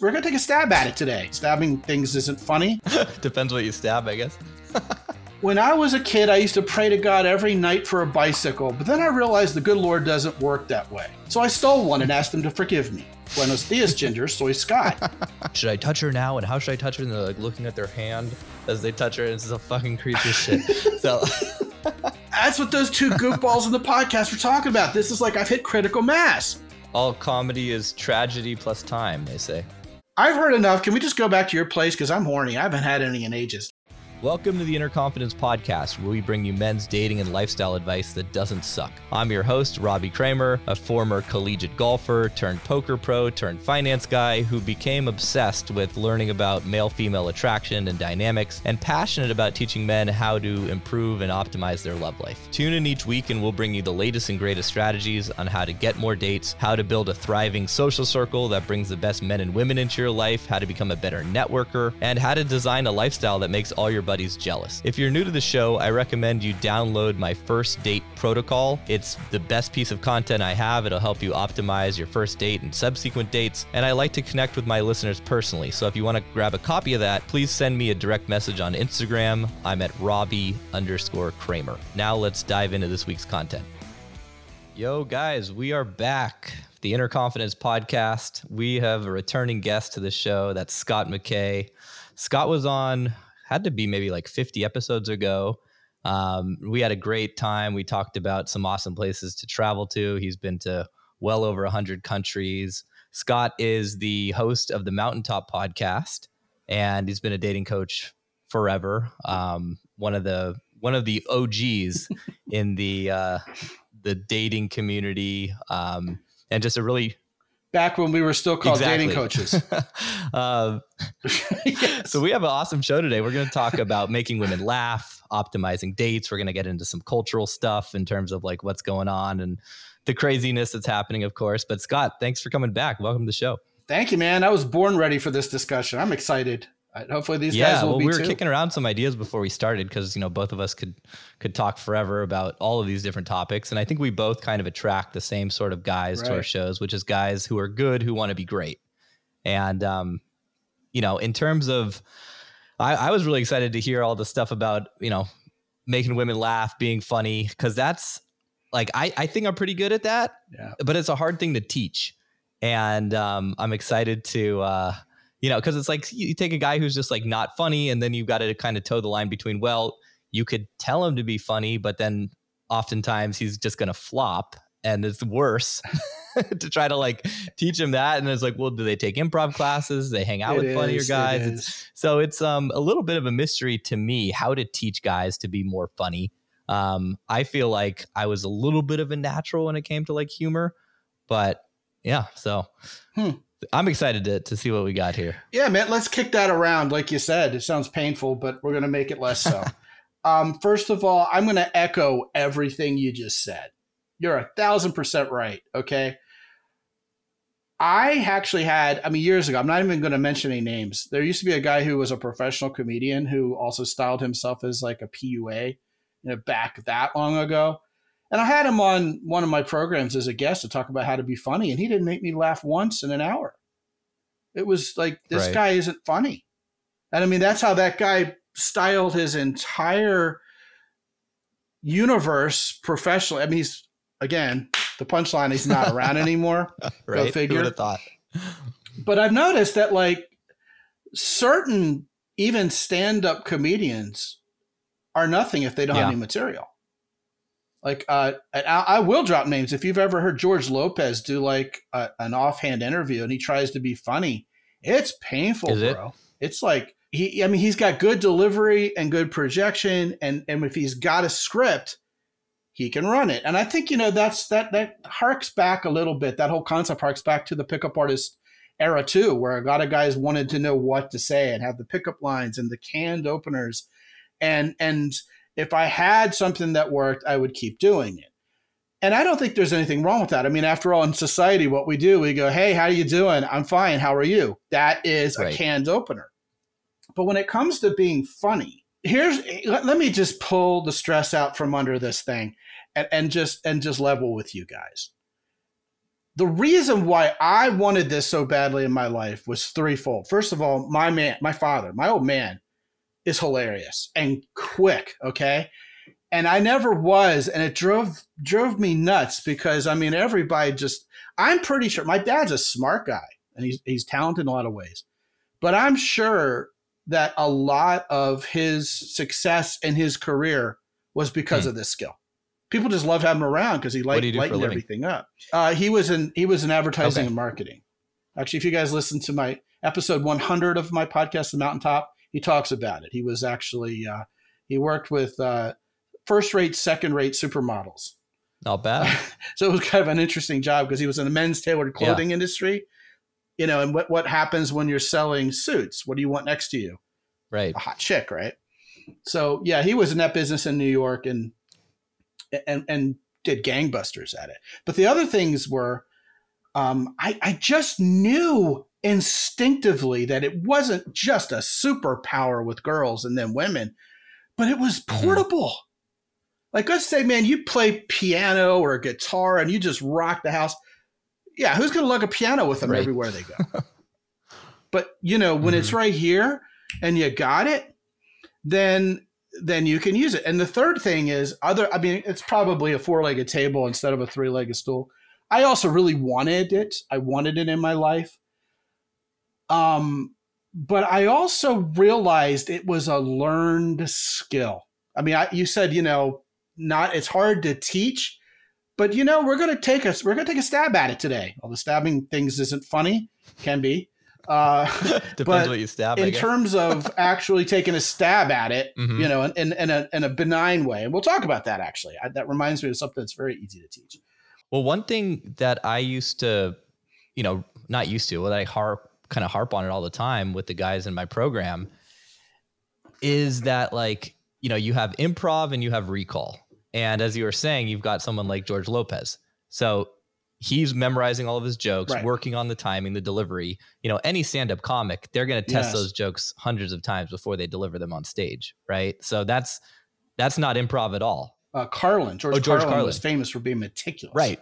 We're gonna take a stab at it today. Stabbing things isn't funny. Depends what you stab, I guess. when I was a kid, I used to pray to God every night for a bicycle, but then I realized the good Lord doesn't work that way. So I stole one and asked him to forgive me. Buenos dias, Ginger. Soy Scot. should I touch her now? And how should I touch her? And they're like looking at their hand as they touch her. And it's a fucking creepy shit. So that's what those two goofballs in the podcast were talking about. This is like I've hit critical mass. All comedy is tragedy plus time, they say. I've heard enough. Can we just go back to your place? Because I'm horny. I haven't had any in ages. Welcome to the Inner Confidence Podcast, where we bring you men's dating and lifestyle advice that doesn't suck. I'm your host, Robbie Kramer, a former collegiate golfer turned poker pro turned finance guy who became obsessed with learning about male female attraction and dynamics and passionate about teaching men how to improve and optimize their love life. Tune in each week and we'll bring you the latest and greatest strategies on how to get more dates, how to build a thriving social circle that brings the best men and women into your life, how to become a better networker, and how to design a lifestyle that makes all your buddies jealous. If you're new to the show, I recommend you download my first date protocol. It's the best piece of content I have. It'll help you optimize your first date and subsequent dates. And I like to connect with my listeners personally. So if you want to grab a copy of that, please send me a direct message on Instagram. I'm at Robbie underscore Kramer. Now let's dive into this week's content. Yo, guys, we are back the Inner Confidence podcast. We have a returning guest to the show. That's Scot McKay. Scot was on had to be maybe like 50 episodes ago. Um, we had a great time. We talked about some awesome places to travel to. He's been to well over 100 countries. Scot is the host of the Mountaintop podcast, and he's been a dating coach forever. Um, one of the one of the OGs in the uh, the dating community, um, and just a really back when we were still called exactly. dating coaches. uh, yes. So we have an awesome show today. We're going to talk about making women laugh, optimizing dates. We're going to get into some cultural stuff in terms of like what's going on and the craziness that's happening, of course. But Scot, thanks for coming back. Welcome to the show. Thank you, man. I was born ready for this discussion. I'm excited. Hopefully these yeah, guys will well, be we were too. kicking around some ideas before we started because you know both of us could could talk forever about all of these different topics, and I think we both kind of attract the same sort of guys right. to our shows, which is guys who are good who want to be great. And um, you know, in terms of, I, I was really excited to hear all the stuff about you know making women laugh, being funny, because that's like I I think I'm pretty good at that. Yeah. But it's a hard thing to teach, and um, I'm excited to. Uh, you know, because it's like you take a guy who's just like not funny, and then you've got to kind of toe the line between, well, you could tell him to be funny, but then oftentimes he's just going to flop and it's worse to try to like teach him that and it's like well do they take improv classes? They hang out it with is, funnier guys. It so it's um a little bit of a mystery to me how to teach guys to be more funny. Um i feel like i was a little bit of a natural when it came to like humor but yeah so hmm. I'm excited to, to see what we got here. Yeah, man, let's kick that around. Like you said, it sounds painful, but we're going to make it less so. um, first of all, I'm going to echo everything you just said. You're a thousand percent right. Okay. I actually had, I mean, years ago, I'm not even going to mention any names. There used to be a guy who was a professional comedian who also styled himself as like a PUA, you know, back that long ago. And I had him on one of my programs as a guest to talk about how to be funny, and he didn't make me laugh once in an hour. It was like, this right. guy isn't funny. And I mean, that's how that guy styled his entire universe professionally. I mean, he's, again, the punchline, he's not around anymore. right. Go figure. Who would have thought? But I've noticed that, like, certain even stand up comedians are nothing if they don't yeah. have any material. Like, uh, I, will drop names. If you've ever heard George Lopez do like a, an offhand interview and he tries to be funny, it's painful, Is bro. It? It's like he. I mean, he's got good delivery and good projection, and and if he's got a script, he can run it. And I think you know that's that that harks back a little bit. That whole concept harks back to the pickup artist era too, where a lot of guys wanted to know what to say and have the pickup lines and the canned openers, and and if I had something that worked, I would keep doing it. And I don't think there's anything wrong with that. I mean, after all, in society, what we do, we go, "Hey, how are you doing? I'm fine. How are you?" That is right. a canned opener. But when it comes to being funny, here's let, let, me just pull the stress out from under this thing, and, and just and just level with you guys. the reason why I wanted this so badly in my life was threefold. First of all, my man, my father, my old man is hilarious and quick, okay? And I never was and it drove drove me nuts because I mean everybody just I'm pretty sure my dad's a smart guy and he's he's talented in a lot of ways. But I'm sure that a lot of his success in his career was because hmm. of this skill people just love having him around because he liked lighting everything up. Uh, he was in he was in advertising okay. and marketing. Actually, if you guys listen to my episode 100 of my podcast, The Mountaintop, he talks about it. He was actually uh, he worked with uh, first rate, second rate supermodels. Not bad. so it was kind of an interesting job because he was in the men's tailored clothing yeah. industry. You know, and what what happens when you're selling suits? What do you want next to you? Right, a hot chick, right? So yeah, he was in that business in New York, and and and did gangbusters at it. But the other things were, um, I, I just knew instinctively that it wasn't just a superpower with girls and then women, but it was mm-hmm. portable. Mm-hmm. Like let's say, man, you play piano or guitar and you just rock the house. Yeah, who's going to lug a piano with them right. everywhere they go? but you know, when mm-hmm. it's right here and you got it, then then you can use it. And the third thing is other I mean it's probably a four-legged table instead of a three-legged stool. I also really wanted it. I wanted it in my life. Um but I also realized it was a learned skill. I mean, I, you said, you know, not it's hard to teach, but you know, we're going to take us we're going to take a stab at it today. All the stabbing things isn't funny, can be. Uh, Depends what you stab. In terms of actually taking a stab at it, mm-hmm. you know, in, in, in, a, in a benign way, and we'll talk about that. Actually, I, that reminds me of something that's very easy to teach. Well, one thing that I used to, you know, not used to, what I harp kind of harp on it all the time with the guys in my program, is that like you know you have improv and you have recall, and as you were saying, you've got someone like George Lopez. So he's memorizing all of his jokes, right. working on the timing, the delivery. You know, any stand-up comic, they're going to test yes. those jokes hundreds of times before they deliver them on stage, right? So that's that's not improv at all. Uh, Carlin, George, oh, George Carlin, Carlin was famous for being meticulous, right?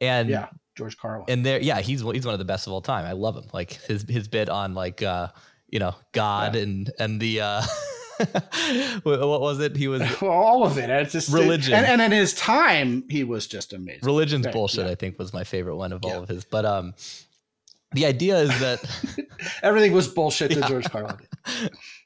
And yeah, George Carlin, and there, yeah, he's he's one of the best of all time. I love him. Like his his bit on like uh, you know God yeah. and and the. uh what was it? He was well, all of it. It's just religion, and, and in his time, he was just amazing. Religion's right. bullshit. Yeah. I think was my favorite one of yeah. all of his. But um, the idea is that everything was bullshit to yeah. George Carlin,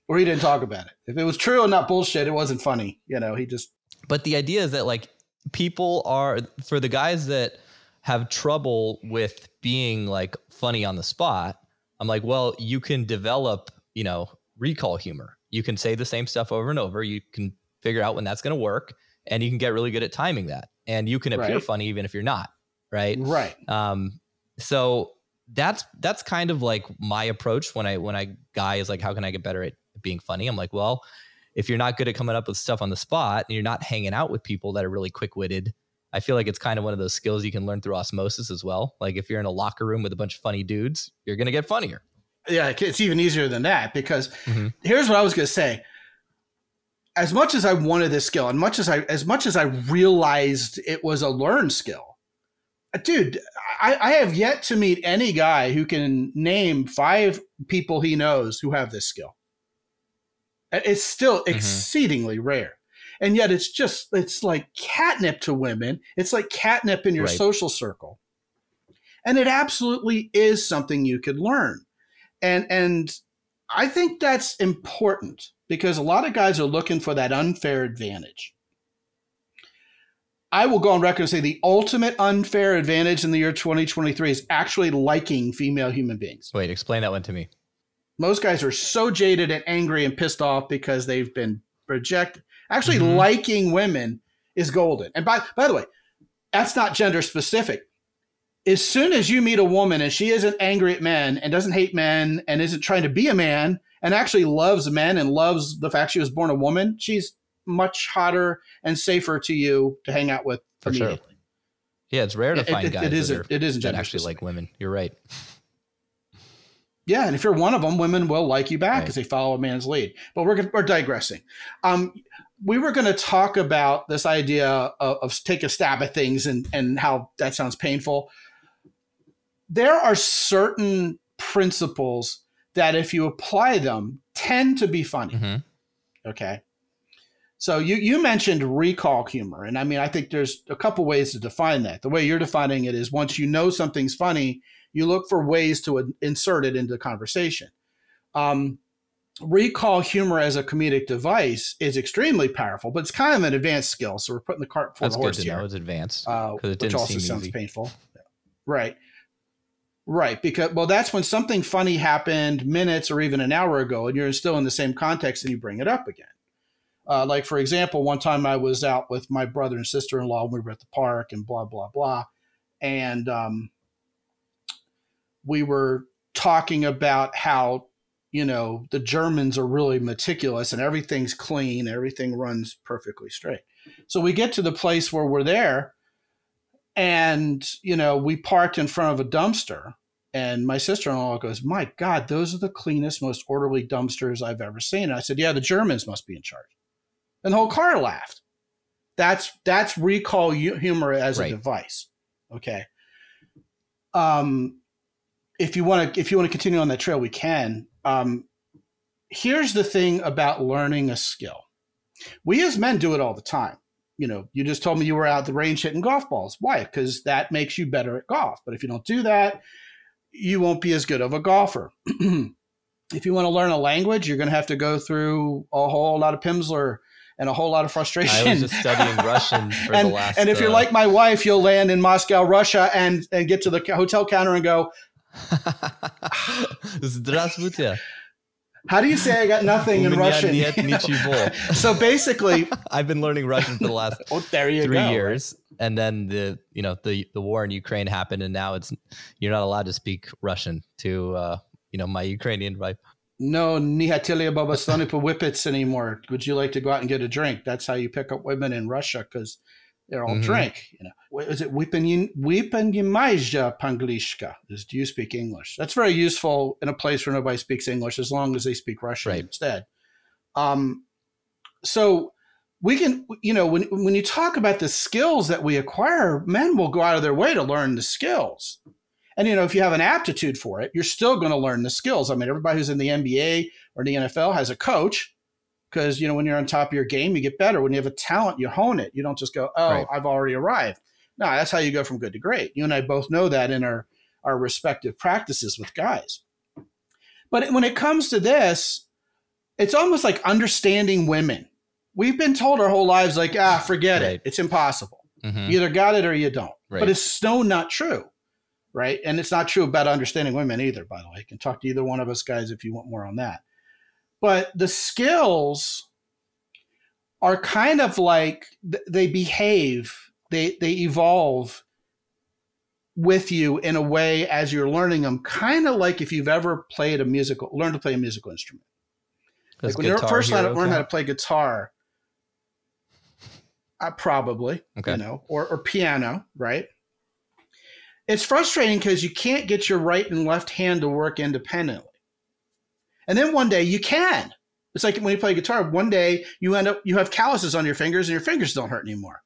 or he didn't talk about it. If it was true and not bullshit, it wasn't funny. You know, he just. But the idea is that like people are for the guys that have trouble with being like funny on the spot. I'm like, well, you can develop, you know, recall humor you can say the same stuff over and over. You can figure out when that's going to work, and you can get really good at timing that. And you can appear right. funny even if you're not. Right. Right. Um, so that's that's kind of like my approach when I when I guy is like, how can I get better at being funny? I'm like, well, if you're not good at coming up with stuff on the spot and you're not hanging out with people that are really quick witted, I feel like it's kind of one of those skills you can learn through osmosis as well. Like if you're in a locker room with a bunch of funny dudes, you're gonna get funnier yeah, it's even easier than that because mm-hmm. here's what I was going to say. As much as I wanted this skill, and much as I as much as I realized it was a learned skill, dude, I, I have yet to meet any guy who can name five people he knows who have this skill. It's still mm-hmm. exceedingly rare. And yet it's just it's like catnip to women. It's like catnip in your right. social circle. And it absolutely is something you could learn and and I think that's important because a lot of guys are looking for that unfair advantage. I will go on record and say the ultimate unfair advantage in the year 2023 is actually liking female human beings. Wait, explain that one to me. Most guys are so jaded and angry and pissed off because they've been rejected. Actually, mm-hmm. liking women is golden. And by by the way, that's not gender specific as soon as you meet a woman and she isn't angry at men and doesn't hate men and isn't trying to be a man and actually loves men and loves the fact she was born a woman, she's much hotter and safer to you to hang out with For. Sure. Yeah, it's rare to find it, guys it isn't, it isn't that actually like women. You're right. Yeah, and if you're one of them, women will like you back because right. they follow a man's lead. But we're we're digressing. Um, we were going to talk about this idea of, of take a stab at things and and how that sounds painful there are certain principles that if you apply them tend to be funny. Mm-hmm. Okay. So you you mentioned recall humor, and I mean I think there's a couple ways to define that. The way you're defining it is once you know something's funny, you look for ways to insert it into the conversation. Um, recall humor as a comedic device is extremely powerful, but it's kind of an advanced skill. So we're putting the cart before That's the horse good to here. Know. It's advanced, uh, it which also sounds easy. painful. Right. Right, because well, that's when something funny happened minutes or even an hour ago, and you're still in the same context, and you bring it up again. Uh, like for example, one time I was out with my brother and sister-in-law. And we were at the park, and blah blah blah, and um, we were talking about how you know the Germans are really meticulous and everything's clean, everything runs perfectly straight. So we get to the place where we're there, and you know we parked in front of a dumpster and my sister-in-law goes, "My God, those are the cleanest, most orderly dumpsters I've ever seen." And I said, "Yeah, the Germans must be in charge." And the whole car laughed. That's that's recall humor as right. a device. Okay. Um, if you want to if you want to continue on that trail, we can. Um, here's the thing about learning a skill. We as men do it all the time. You know, you just told me you were out the range hitting golf balls. Why? Because that makes you better at golf. But if you don't do that, you won't be as good of a golfer. if you want to learn a language, you're going to have to go through a whole lot of Pimsleur and a whole lot of frustration. I was just studying Russian for and, the last. And if you're uh, like my wife, you'll land in Moscow, Russia, and and get to the hotel counter and go. Здравствуйте. How do you say I got nothing in Russian? so basically, I've been learning Russian for the last oh, there you three go. years, and then the you know the the war in Ukraine happened, and now it's you're not allowed to speak Russian to uh, you know my Ukrainian wife. No, nihatilia babastoni whippets anymore. Would you like to go out and get a drink? That's how you pick up women in Russia because they're all mm-hmm. drink. You know, is it wypenjimajja panglishka? Is do you speak English? That's very useful in a place where nobody speaks English, as long as they speak Russian right. instead. Um, so we can, you know, when when you talk about the skills that we acquire, men will go out of their way to learn the skills. And you know, if you have an aptitude for it, you're still going to learn the skills. I mean, everybody who's in the NBA or the NFL has a coach because you know when you're on top of your game you get better. When you have a talent you hone it. You don't just go oh right. i've already arrived. No that's how you go from good to great. You and i both know that in our our respective practices with guys. But when it comes to this it's almost like understanding women. We've been told our whole lives like ah forget right. it it's impossible. Mm-hmm. you either got it or you don't. Right. but it's so not true right? And it's not true about understanding women either by the way. I can talk to either one of us guys if you want more on that but the skills are kind of like they behave, they they evolve with you in a way as you're learning them, kind of like if you've ever played a musical, learned to play a musical instrument. like when you first learned, learned how to play guitar, uh, probably, okay. you know, or, or piano, right? It's frustrating because you can't get your right and left hand to work independently. And then one day you can. It's like when you play guitar, one day you end up, you have calluses on your fingers and your fingers don't hurt anymore.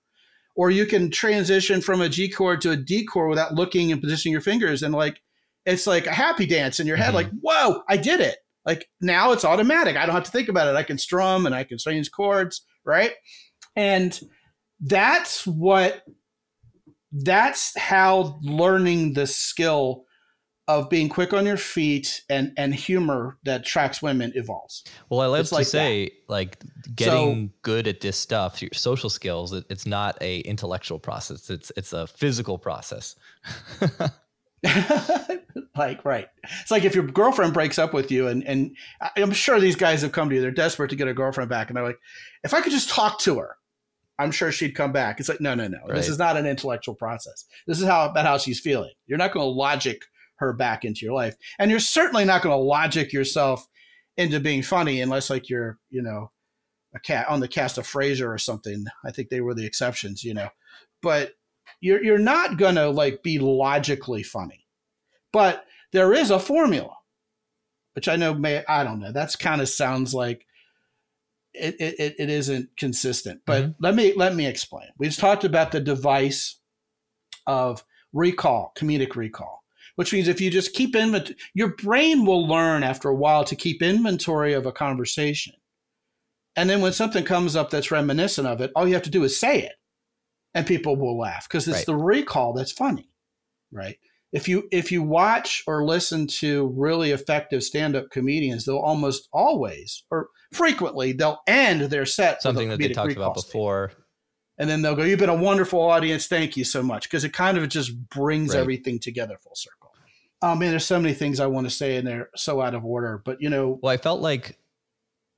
Or you can transition from a G chord to a D chord without looking and positioning your fingers. And like, it's like a happy dance in your head, mm-hmm. like, whoa, I did it. Like now it's automatic. I don't have to think about it. I can strum and I can change chords, right? And that's what, that's how learning the skill of being quick on your feet and and humor that tracks women evolves. Well, I love to like say that. like getting so, good at this stuff, your social skills. It, it's not a intellectual process. It's it's a physical process. like right, it's like if your girlfriend breaks up with you, and and I'm sure these guys have come to you. They're desperate to get a girlfriend back, and they're like, if I could just talk to her, I'm sure she'd come back. It's like no, no, no. Right. This is not an intellectual process. This is how about how she's feeling. You're not going to logic her back into your life. And you're certainly not going to logic yourself into being funny unless like you're, you know, a cat on the cast of Frasier or something. I think they were the exceptions, you know. But you're you're not going to like be logically funny. But there is a formula, which I know may I don't know. That's kind of sounds like it, it, it isn't consistent. But mm-hmm. let me let me explain. We've talked about the device of recall, comedic recall. Which means if you just keep inventory, your brain will learn after a while to keep inventory of a conversation. And then when something comes up that's reminiscent of it, all you have to do is say it and people will laugh because it's right. the recall that's funny, right? If you if you watch or listen to really effective stand-up comedians, they'll almost always or frequently they'll end their set something that they talked about before. And then they'll go, You've been a wonderful audience. Thank you so much. Because it kind of just brings right. everything together full circle. Oh man, there's so many things I want to say in there, so out of order. But you know, well, I felt like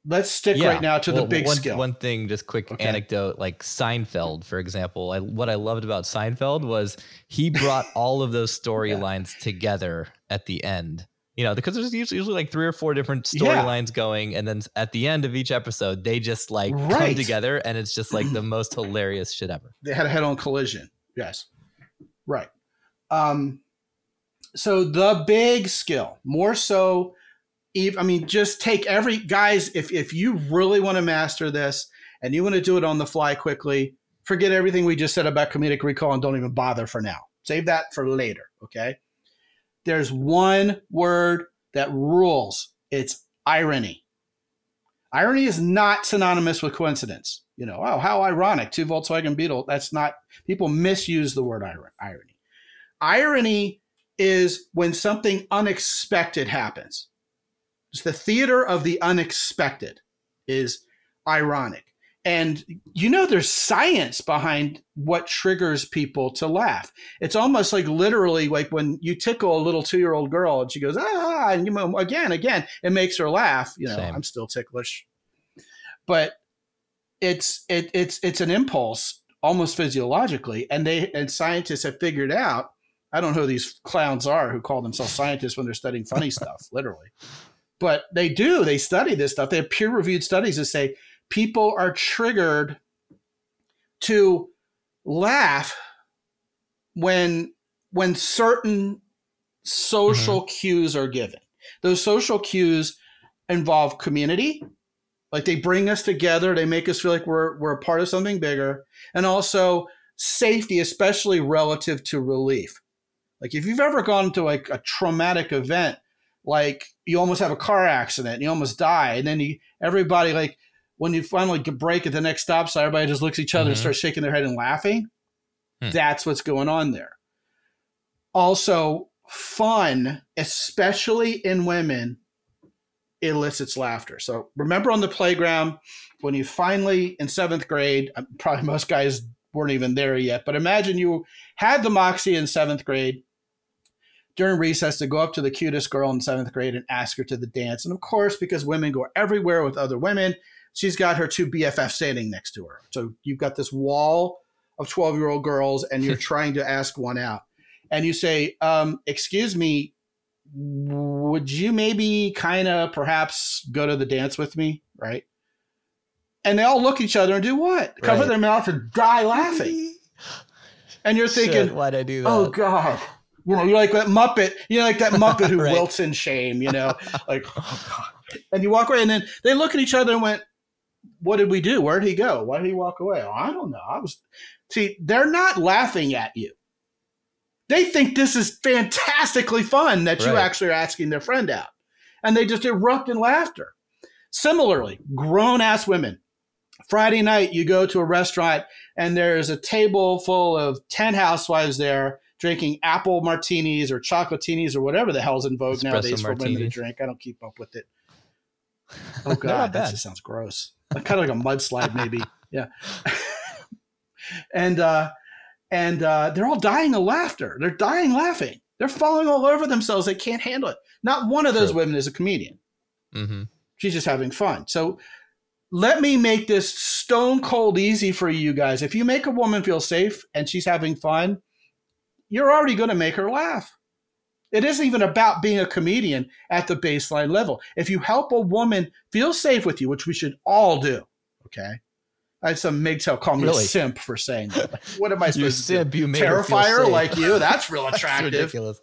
let's stick yeah. right now to well, the big one, skill. One thing, just quick okay. anecdote, like Seinfeld, for example. I, what I loved about Seinfeld was he brought all of those storylines yeah. together at the end. You know, because there's usually, usually like three or four different storylines yeah. going, and then at the end of each episode, they just like right. come together, and it's just like the most hilarious shit ever. They had a head-on collision. Yes, right. Um, so the big skill, more so I mean, just take every guys. If if you really want to master this and you want to do it on the fly quickly, forget everything we just said about comedic recall and don't even bother for now. Save that for later. Okay. There's one word that rules. It's irony. Irony is not synonymous with coincidence. You know, oh, how ironic. Two Volkswagen Beetle. That's not, people misuse the word irony. Irony is when something unexpected happens. It's the theater of the unexpected is ironic. And you know, there's science behind what triggers people to laugh. It's almost like literally like when you tickle a little two year old girl and she goes, ah, and you know again, again, it makes her laugh. You know, Same. I'm still ticklish. But it's it, it's it's an impulse almost physiologically. And they and scientists have figured out, I don't know who these clowns are who call themselves scientists when they're studying funny stuff, literally. But they do. They study this stuff. They have peer reviewed studies that say people are triggered to laugh when when certain social mm-hmm. cues are given. Those social cues involve community. Like they bring us together. They make us feel like we're we're a part of something bigger. And also safety especially relative to relief like if you've ever gone to like a traumatic event like you almost have a car accident, you almost die, and then you everybody like when you finally break at the next stop sign, everybody just looks at each other mm-hmm. and starts shaking their head and laughing. Hmm. That's what's going on there. Also, fun, especially in women, elicits laughter. So remember on the playground when you finally in seventh grade, uh, probably most guys weren't even there yet, but imagine you had the moxie in seventh grade during recess to go up to the cutest girl in seventh grade and ask her to the dance. And of course, because women go everywhere with other women, she's got her two BFFs standing next to her. So you've got this wall of 12 year old girls and you're trying to ask one out. And you say, um, Excuse me, would you maybe kind of perhaps go to the dance with me? Right. And they all look at each other and do what? Right. Cover their mouth and die laughing. And you're thinking, Shit, why'd I do that? Oh, God you know, you're like that Muppet, you know, like that Muppet who right. wilts in shame, you know, like, oh God. And you walk away and then they look at each other and went, what did we do? Where did he go? Why did he walk away? Oh, I don't know. I was, see, they're not laughing at you. They think this is fantastically fun that right. you actually are asking their friend out. And they just erupt in laughter. Similarly, grown ass women. Friday night, you go to a restaurant and there's a table full of 10 housewives there drinking apple martinis or chocolatinis or whatever the hell's in vogue Espresso nowadays for women to drink. I don't keep up with it. Oh god, that just sounds gross. Like, kind of like a mudslide, maybe. yeah. and uh, and uh, they're all dying of laughter. They're dying laughing. They're falling all over themselves. They can't handle it. Not one of those True. women is a comedian. Mm-hmm. She's just having fun. So let me make this stone cold easy for you guys. If you make a woman feel safe and she's having fun, you're already going to make her laugh. It isn't even about being a comedian at the baseline level. If you help a woman feel safe with you, which we should all do, okay? I had some MGTOW call me really? a simp for saying that. Like, what am I supposed you to simp, do? You Terrifier like you? That's real attractive. That's ridiculous.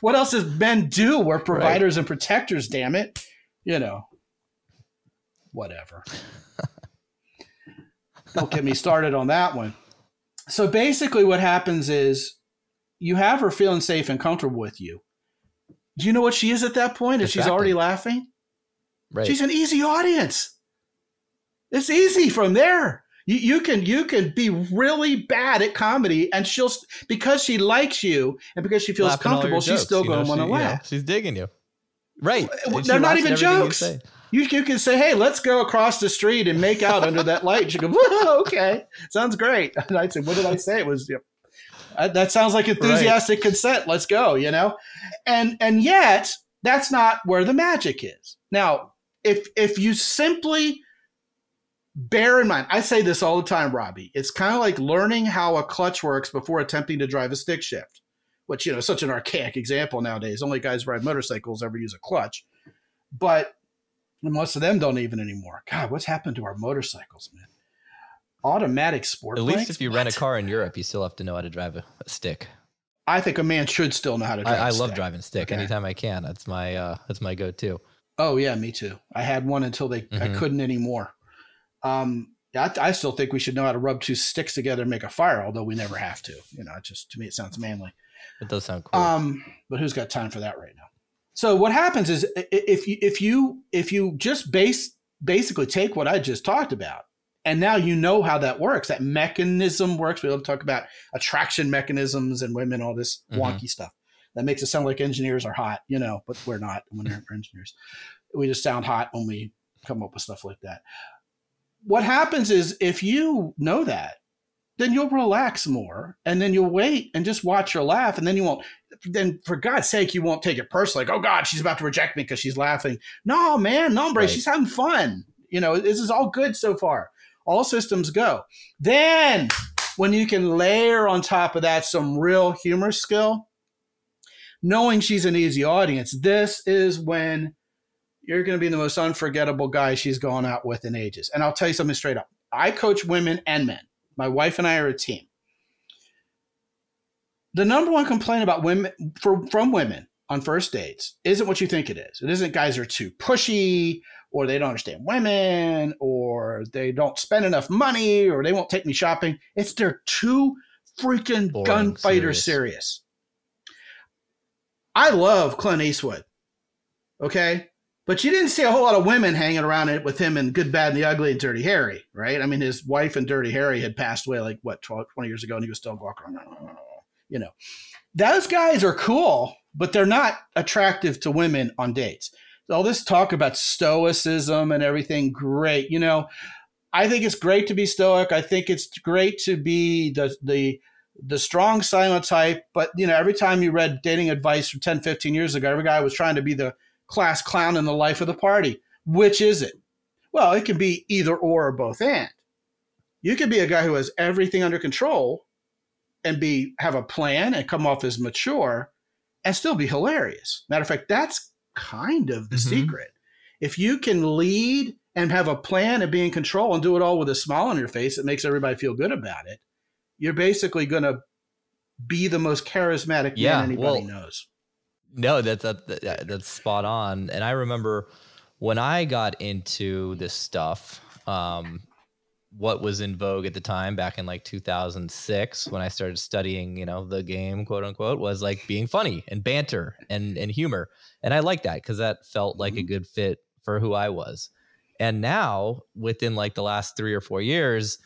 What else does men do? We're providers right. and protectors, damn it. You know, whatever. Don't get me started on that one so basically what happens is you have her feeling safe and comfortable with you. Do you know what she is at that point? If she's already laughing, right. she's an easy audience. It's easy from there. You, you can you can be really bad at comedy, and she'll because she likes you and because she feels Laughing comfortable, she's still going to want to laugh. she's digging you, right? They're not even jokes. You, you, can say, "Hey, let's go across the street and make out under that light." She go, "Okay, sounds great." And I said, "What did I say?" It was. You uh, know, that sounds like enthusiastic right. consent. Let's go, you know, and and yet that's not where the magic is. Now, if if you simply bear in mind, I say this all the time, Robbie. It's kind of like learning how a clutch works before attempting to drive a stick shift, which, you know, such an archaic example nowadays. Only guys ride motorcycles ever use a clutch. But most of them don't even anymore. God, what's happened to our motorcycles, man? Automatic sport. At least if you what? rent a car in Europe, you still have to know how to drive a, a stick. I think a man should still know how to drive. I, I love driving stick okay. anytime I can. That's my uh, that's my go-to. Oh yeah, me too. I had one until they mm-hmm. I couldn't anymore. Um, I, I, still think we should know how to rub two sticks together and make a fire, although we never have to. You know, it just to me it sounds manly. It does sound cool. Um, but who's got time for that right now? So what happens is if you if you if you just base basically take what I just talked about, and now you know how that works. That mechanism works. We love to talk about attraction mechanisms and women, all this mm-hmm. wonky stuff. That makes it sound like engineers are hot, you know, but we're not. When we're engineers, we just sound hot when we come up with stuff like that what happens is if you know that, then you'll relax more and then you'll wait and just watch her laugh and then you won't then for God's sake you won't take it personally like oh God she's about to reject me because she's laughing no man no right. she's having fun you know this is all good so far all systems go then when you can layer on top of that some real humor skill knowing she's an easy audience this is when you're going to be the most unforgettable guy she's gone out with in ages. And I'll tell you something straight up. I coach women and men. My wife and I are a team. The number one complaint about women for, from women on first dates isn't what you think it is. It isn't guys are too pushy or they don't understand women or they don't spend enough money or they won't take me shopping. It's they're too freaking Boring, gunfighter serious. serious. I love Clint Eastwood. Okay. But you didn't see a whole lot of women hanging around it with him in Good, Bad, and the Ugly and Dirty Harry, right? I mean, his wife and Dirty Harry had passed away like, what, 12, 20 years ago, and he was still walking around. You know, those guys are cool, but they're not attractive to women on dates. All this talk about stoicism and everything, great. You know, I think it's great to be stoic. I think it's great to be the, the, the strong silent type. But, you know, every time you read dating advice from 10, 15 years ago, every guy was trying to be the, class clown in the life of the party. Which is it? Well, it can be either or or both and. You could be a guy who has everything under control and be have a plan and come off as mature and still be hilarious. Matter of fact, that's kind of the mm-hmm. secret. If you can lead and have a plan and be in control and do it all with a smile on your face, that makes everybody feel good about it. You're basically going to be the most charismatic yeah, man anybody well, knows. No, that's that, that's spot on. And I remember when I got into this stuff, um, what was in vogue at the time back in like 2006 when I started studying, you know, the game, quote unquote, was like being funny and banter and and humor. And I like that because that felt like mm-hmm. a good fit for who I was. And now, within like the last three or four years,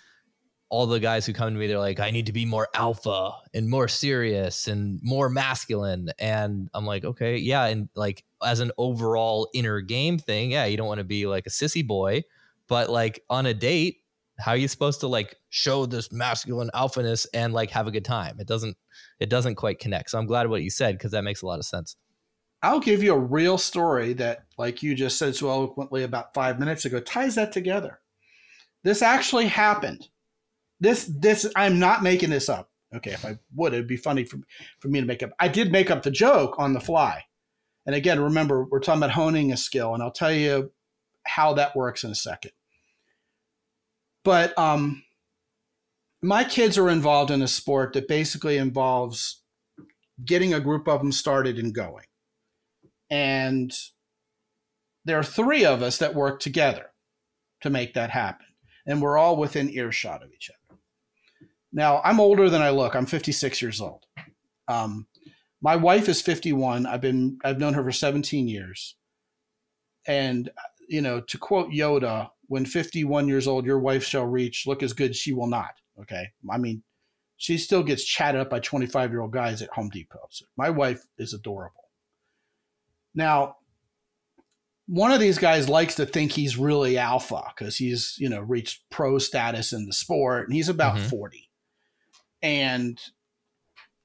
all the guys who come to me, they're like, I need to be more alpha and more serious and more masculine. And I'm like, okay, yeah. And like as an overall inner game thing, yeah, you don't want to be like a sissy boy, but like on a date, how are you supposed to like show this masculine alphaness and like have a good time? It doesn't, it doesn't quite connect. So I'm glad what you said because that makes a lot of sense. I'll give you a real story that, like you just said so eloquently about five minutes ago, ties that together. This actually happened this this I'm not making this up. Okay, if I would, it'd be funny for, for me to make up. I did make up the joke on the fly. And again, remember, we're talking about honing a skill, and I'll tell you how that works in a second. But um, my kids are involved in a sport that basically involves getting a group of them started and going. And there are three of us that work together to make that happen. And we're all within earshot of each other. Now, I'm older than I look. I'm 56 years old. Um, my wife is 51. I've been I've known her for 17 years. And you know, to quote Yoda, when 51 years old your wife shall reach, look as good she will not. Okay? I mean, she still gets chatted up by 25 year old guys at Home Depot. So my wife is adorable. Now, one of these guys likes to think he's really alpha because he's, you know, reached pro status in the sport and he's about mm-hmm. 40. And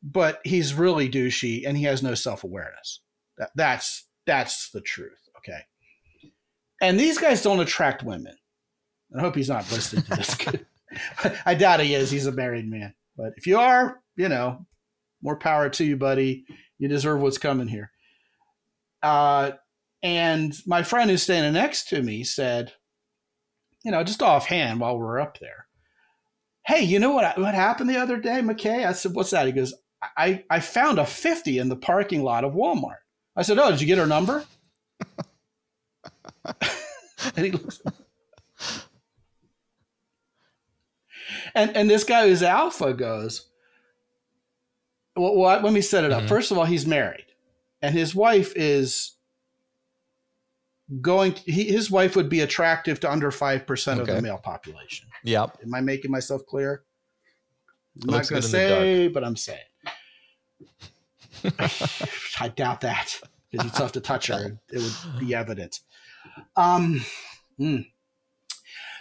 but he's really douchey and he has no self-awareness. That, that's that's the truth. Okay. And these guys don't attract women. I hope he's not listening to this. I doubt he is. He's a married man. But if you are, you know, more power to you, buddy. You deserve what's coming here. Uh, and my friend who's standing next to me said, you know, just offhand while we're up there, hey, you know what what happened the other day, McKay? I said, what's that? He goes, I, I found a 50 in the parking lot of Walmart. I said, oh, did you get her number? and he looks. And and this guy who's alpha goes, well, well let me set it up. Mm-hmm. First of all, he's married, and his wife is going. he, his wife would be attractive to under five percent okay. of the male population. Yep. Am I making myself clear? I'm not going to say, but I'm saying. I doubt that because you'd have to touch her; it would be evident. Um, mm.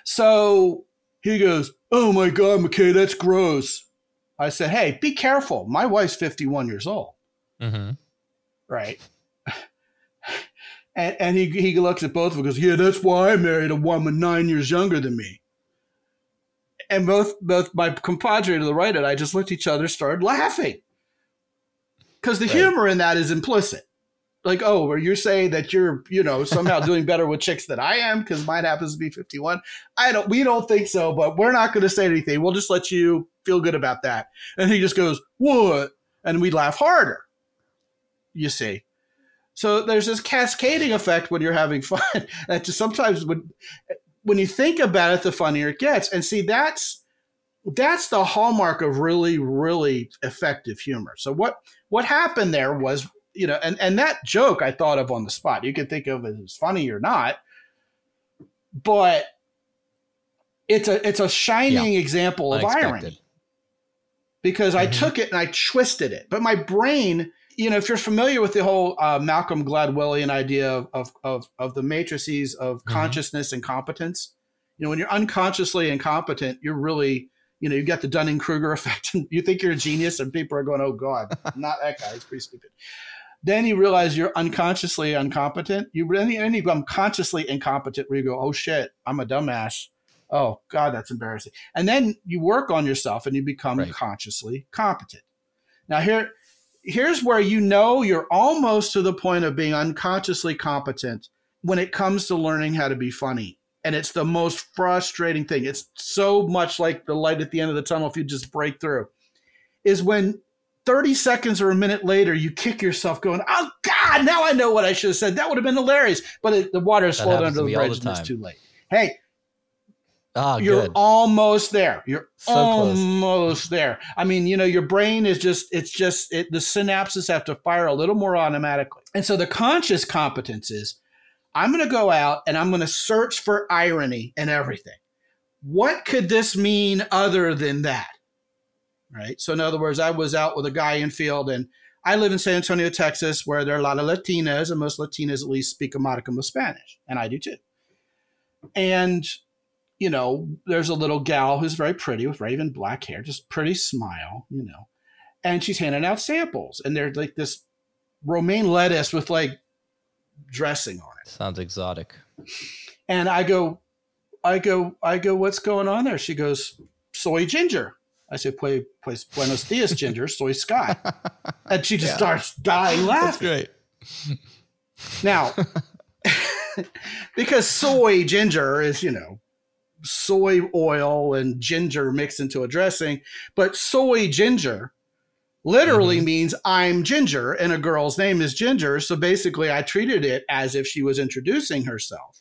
so he goes, "Oh my God, McKay, that's gross." I said, "Hey, be careful. My wife's fifty-one years old." Mm-hmm. Right. And, and he, he looks at both of them and goes, Yeah, that's why I married a woman nine years younger than me. And both both my compadre to the right and I just looked at each other, started laughing because the right. humor in that is implicit. Like, oh, or you're saying that you're, you know, somehow doing better with chicks than I am because mine happens to be 51. I don't, we don't think so, but we're not going to say anything. We'll just let you feel good about that. And he just goes, what? And we laugh harder. You see. So there's this cascading effect when you're having fun. that sometimes when when you think about it, the funnier it gets. And see, that's that's the hallmark of really, really effective humor. So what what happened there was, you know, and, and that joke I thought of on the spot. You can think of it as funny or not, but it's a it's a shining yeah. example of irony. Because mm-hmm. I took it and I twisted it. But my brain, you know, if you're familiar with the whole uh, Malcolm Gladwellian idea of, of, of, of the matrices of mm-hmm. consciousness and competence, you know, when you're unconsciously incompetent, you're really you know, you got the Dunning Kruger effect, and you think you're a genius, and people are going, "Oh God, not that guy. He's pretty stupid." Then you realize you're unconsciously incompetent. You then you become consciously incompetent, where you go, "Oh shit, I'm a dumbass." Oh God, that's embarrassing. And then you work on yourself, and you become right. consciously competent. Now here, here's where you know you're almost to the point of being unconsciously competent when it comes to learning how to be funny and it's the most frustrating thing. It's so much like the light at the end of the tunnel if you just break through. Is when 30 seconds or a minute later you kick yourself going, "Oh god, now I know what I should have said. That would have been hilarious." But it, the water has flowed under the bridge and it's too late. Hey, Oh, you're good. almost there. You're so almost close. there. I mean, you know, your brain is just, it's just, it, the synapses have to fire a little more automatically. And so the conscious competence is I'm going to go out and I'm going to search for irony and everything. What could this mean other than that? Right. So, in other words, I was out with a guy in field and I live in San Antonio, Texas, where there are a lot of Latinas, and most Latinas at least speak a modicum of Spanish, and I do too. And, you know, there's a little gal who's very pretty with raven black hair, just pretty smile, you know, and she's handing out samples, and they're like this romaine lettuce with like dressing on it. Sounds exotic. And I go, I go, I go, what's going on there? She goes, soy ginger. I say, pues, pues buenos dias, ginger, soy sky. And she just yeah. starts dying laughing. That's great. Now, because soy ginger is, you know, soy oil and ginger mixed into a dressing, but soy ginger literally mm-hmm. means I'm Ginger and a girl's name is Ginger. So basically, I treated it as if she was introducing herself.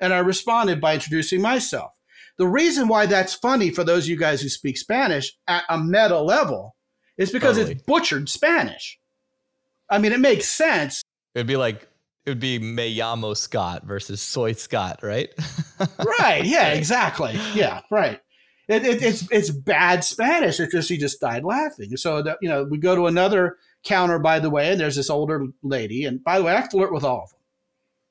And I responded by introducing myself. The reason why that's funny for those of you guys who speak Spanish at a meta level is because Totally. it's butchered Spanish. I mean, it makes sense. It'd be like it would be Mayamo Scot versus Soy Scot, right? Right. Yeah, exactly. Yeah, right. It, it, it's it's bad Spanish. It's just he just died laughing. So that you know, we go to another counter, by the way, and there's this older lady. And by the way, I flirt with all of them.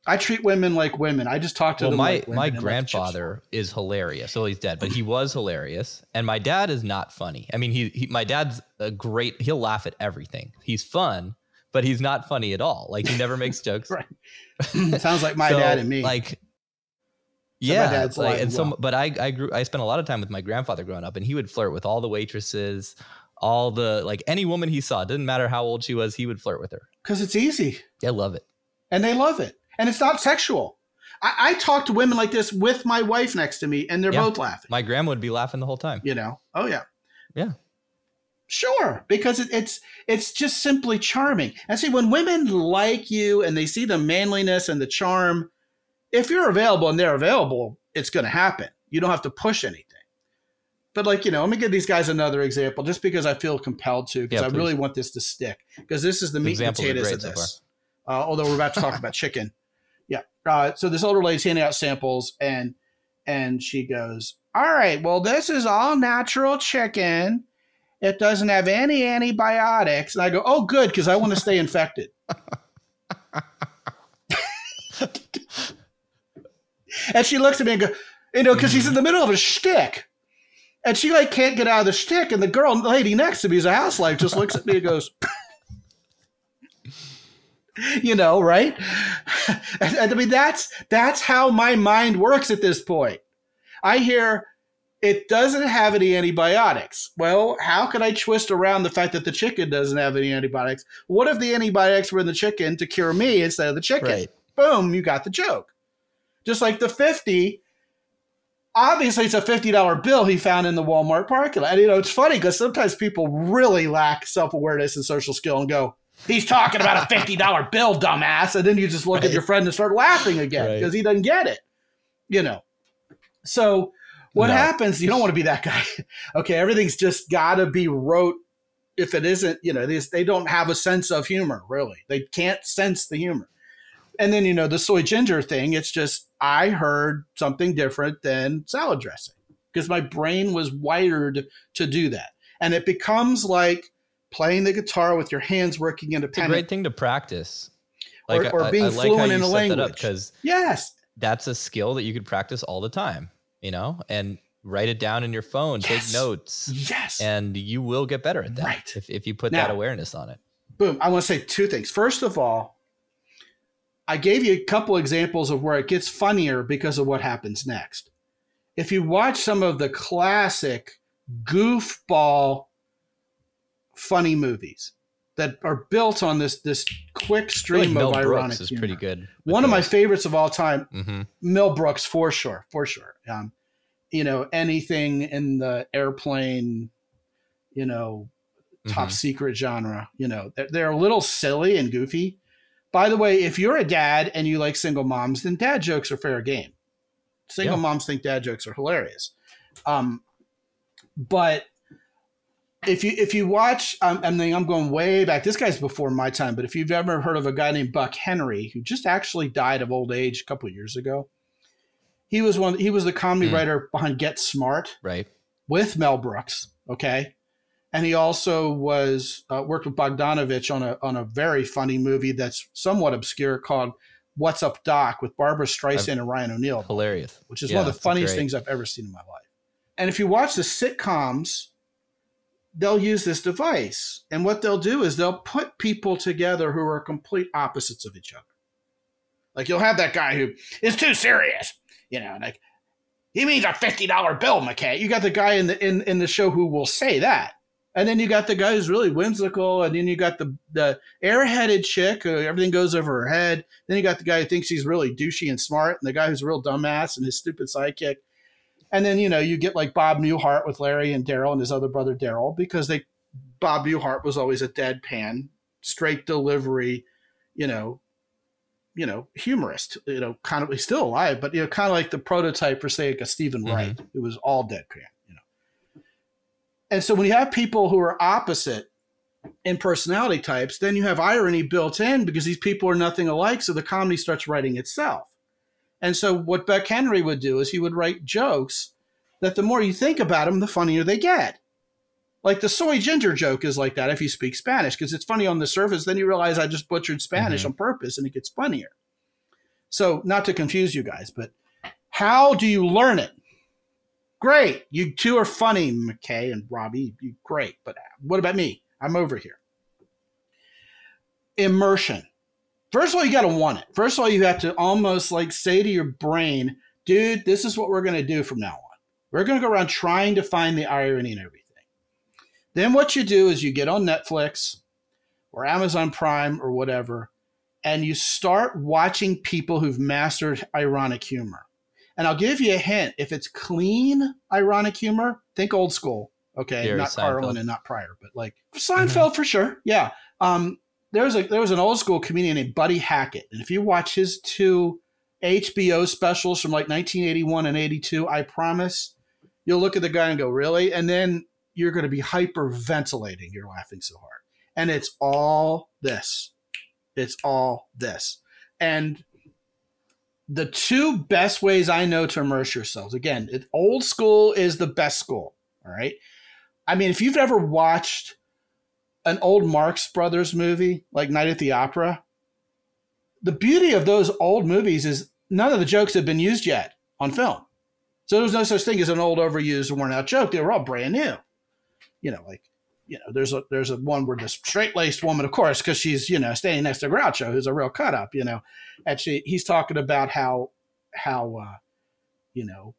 I treat women like women. I just talk to well, them. my like women my and let the chips grandfather is hilarious. Well, he's dead, but he was hilarious. And my dad is not funny. I mean, he, he my dad's a great. He'll laugh at everything. He's fun, but he's not funny at all. Like he never makes jokes. Right. Sounds like my So, dad and me. Like, So yeah, like, and so, but I, I grew, I spent a lot of time with my grandfather growing up, and he would flirt with all the waitresses, all the like any woman he saw. Didn't matter how old she was, he would flirt with her. Because it's easy. I love it. and they love it. And it's not sexual. I, I talk to women like this with my wife next to me, and they're Yeah. both laughing. My grandma would be laughing the whole time. You know? Oh yeah. Yeah. Sure, because it, it's it's just simply charming. And see, when women like you and they see the manliness and the charm, if you're available and they're available, it's going to happen. You don't have to push anything. But like you know, let me give these guys another example, just because I feel compelled to, because Yeah, I really want this to stick, because this is the meat and potatoes of so this. uh, although we're about to talk about chicken. Yeah. Uh, so this older lady's handing out samples, and and she goes, "All right, well, this is all natural chicken. It doesn't have any antibiotics." And I go, "Oh, good, because I want to stay infected." and she looks at me and goes, "You know, because she's in the middle of a shtick." And she like can't get out of the shtick, and the girl the lady next to me is a housewife, just looks at me and goes, you know, right? I mean, that's that's how my mind works at this point. I hear it doesn't have any antibiotics. Well, how could I twist around the fact that the chicken doesn't have any antibiotics? What if the antibiotics were in the chicken to cure me instead of the chicken? Right. Boom, you got the joke. Just like the 50, obviously it's a $50 bill he found in the Walmart parking lot. And you know, it's funny because sometimes people really lack self-awareness and social skill and go, he's talking about a $50 bill, dumbass. And then you just look at your friend and start laughing again Right. because he doesn't get it. You know. So what No. happens, you don't want to be that guy. okay, everything's just gotta be rote. If it isn't, you know, they, they don't have a sense of humor, really. They can't sense the humor. And then, you know, the soy ginger thing, it's just, I heard something different than salad dressing because my brain was wired to do that. And it becomes like playing the guitar with your hands working It's a independent. great thing to practice. Or- or being like fluent in a language. because yes. that's a skill that you could practice all the time, you know, and write it down in your phone, Yes. take notes, Yes. and you will get better at that Right. if, if you put that awareness on it. boom i want to say two things first of all i gave you a couple examples of where it gets funnier because of what happens next if you watch some of the classic goofball funny movies that are built on this this quick stream like of Mel ironic Brooks is humor. pretty good. one of my favorites of all time mm-hmm. Mel Brooks for sure, for sure. Um, you know, anything in the airplane, you know, top Mhm. secret genre, you know, they're, they're a little silly and goofy. By the way, if you're a dad and you like single moms, then dad jokes are fair game. Single Yeah. moms think dad jokes are hilarious. Um, but if you if you watch, um, I mean, I'm going way back. This guy's before my time, but if you've ever heard of a guy named Buck Henry, who just actually died of old age a couple of years ago, he was one. He was the comedy Hmm. writer behind Get Smart Right. with Mel Brooks. Okay, and he also was uh, worked with Bogdanovich on a on a very funny movie that's somewhat obscure called "What's Up, Doc" with Barbara Streisand and Ryan O'Neal Hilarious. which is Yeah, one of the funniest great. things I've ever seen in my life. And if you watch the sitcoms, they'll use this device. And what they'll do is they'll put people together who are complete opposites of each other. Like you'll have that guy who is too serious, you know, like he means a fifty dollar bill, McKay. You got the guy in the in, in the show who will say that. And then you got the guy who's really whimsical, and then you got the the airheaded chick who everything goes over her head. Then you got the guy who thinks he's really douchey and smart, and the guy who's a real dumbass and his stupid sidekick. And then you know you get like Bob Newhart with Larry and Darryl and his other brother Darryl because they Bob Newhart was always a deadpan, straight delivery, you know, you know, humorist. You know, kind of he's still alive, but you know, kind of like the prototype for say like a Steven Mhm. Wright, who was all deadpan. You know, and so when you have people who are opposite in personality types, then you have irony built in because these people are nothing alike. So the comedy starts writing itself. And so what Buck Henry would do is he would write jokes that the more you think about them, the funnier they get. Like the soy ginger joke is like that if you speak Spanish because it's funny on the surface. Then you realize I just butchered Spanish mm-hmm. on purpose and it gets funnier. So, not to confuse you guys, but how do you learn it? Great. You two are funny, McKay and Robbie. You great. But what about me? I'm over here. Immersion. First of all, you got to want it. First of all, you have to almost like say to your brain, dude, this is what we're going to do from now on. We're going to go around trying to find the irony in everything. Then what you do is you get on Netflix or Amazon Prime or whatever, and you start watching people who've mastered ironic humor. And I'll give you a hint if it's clean ironic humor, think old school. Okay, not Seinfeld. Carlin and not Pryor, but like Seinfeld mm-hmm. for sure. Yeah. Um, there's a there was an old school comedian named Buddy Hackett, and if you watch his two HBO specials from like 1981 and 82, I promise you'll look at the guy and go, "Really?" And then you're going to be hyperventilating. You're laughing so hard, and it's all this. It's all this, and the two best ways I know to immerse yourselves. Again, it, old school is the best school. All right. I mean, if you've ever watched an old Marx Brothers movie like Night at the Opera, the beauty of those old movies is none of the jokes have been used yet on film. So there's no such thing as an old, overused, worn out joke. They were all brand new. You know, like you know, there's a there's a one where this straight laced woman, of course, because she's you know standing next to Groucho, who's a real cut up, you know, and she he's talking about how how uh, you know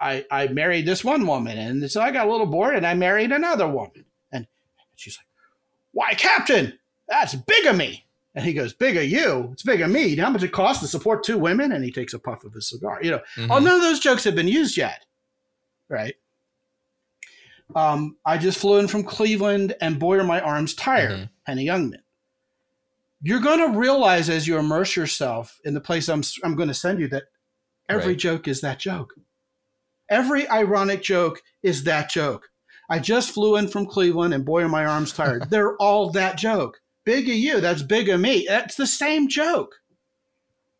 I I married this one woman, and so I got a little bored, and I married another woman, she's like, "Why, Captain? That's bigamy." And he goes, "Big of you? It's big of me. How much it costs to support two women?" And he takes a puff of his cigar. You know, mm-hmm. oh, none of those jokes have been used yet, right? Um, I just flew in from Cleveland, and boy, are my arms tired. Mm-hmm. Henny Youngman. You're going to realize as you immerse yourself in the place I'm, I'm going to send you that every right. joke is that joke. Every ironic joke is that joke. I just flew in from Cleveland, and boy, are my arms tired. They're all that joke. Big of you, that's big of me. That's the same joke.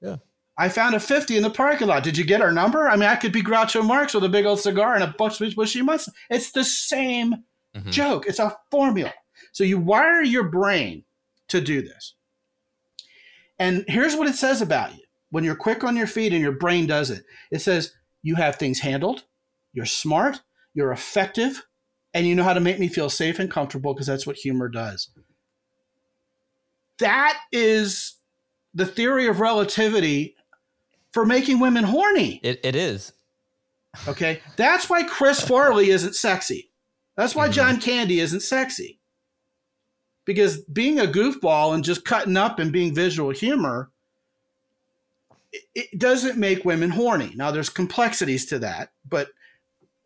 Yeah. I found a 50 in the parking lot. Did you get our number? I mean, I could be Groucho Marx with a big old cigar and a bush, bushy mustache. It's the same mm-hmm. joke. It's a formula. So you wire your brain to do this. And here's what it says about you when you're quick on your feet and your brain does it it says, you have things handled, you're smart, you're effective, and you know how to make me feel safe and comfortable because that's what humor does. That is the theory of relativity for making women horny. It, it is. Okay. That's why Chris Farley isn't sexy. That's why mm-hmm. John Candy isn't sexy. Because being a goofball and just cutting up and being visual humor, it, it doesn't make women horny. Now, there's complexities to that, but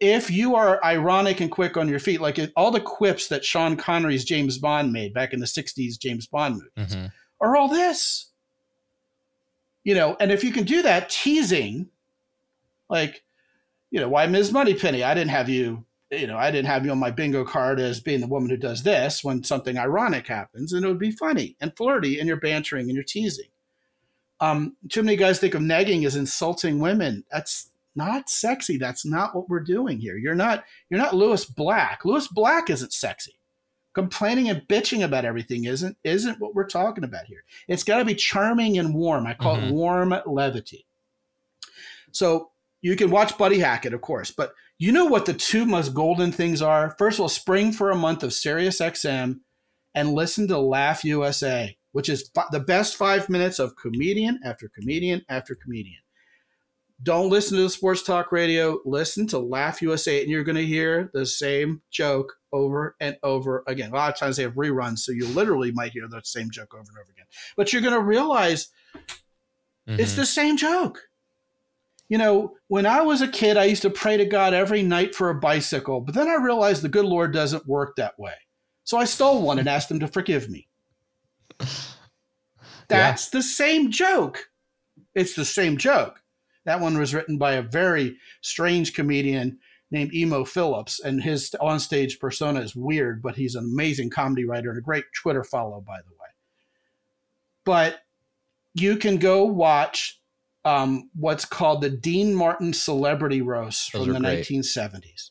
if you are ironic and quick on your feet, like all the quips that Sean Connery's James Bond made back in the 60s James Bond movies, mm-hmm. are all this you know, and if you can do that teasing, like, you know, why Ms. Moneypenny? I didn't have you, you know, I didn't have you on my bingo card as being the woman who does this when something ironic happens, and it would be funny and flirty, and you're bantering and you're teasing. Um, too many guys think of nagging as insulting women. That's not sexy. That's not what we're doing here. You're not you're not Lewis Black. Lewis Black isn't sexy complaining and bitching about everything isn't isn't what we're talking about here. It's got to be charming and warm. I call mm-hmm. it warm levity. So you can watch Buddy Hackett, of course, but you know what the two most golden things are? First of all, spring for a month of Sirius XM and listen to Laugh USA, which is the best five minutes of comedian after comedian after comedian. Don't listen to the sports talk radio. Listen to Laugh USA, and you're going to hear the same joke over and over again. A lot of times they have reruns, so you literally might hear the same joke over and over again. But you're going to realize mm-hmm. it's the same joke. You know, when I was a kid, I used to pray to God every night for a bicycle, but then I realized the good Lord doesn't work that way. So I stole one and asked him to forgive me. That's yeah. the same joke. It's the same joke. That one was written by a very strange comedian named Emo Phillips, and his onstage persona is weird, but he's an amazing comedy writer and a great Twitter follow, by the way. But you can go watch um, what's called the Dean Martin Celebrity Roast Those from the great. 1970s,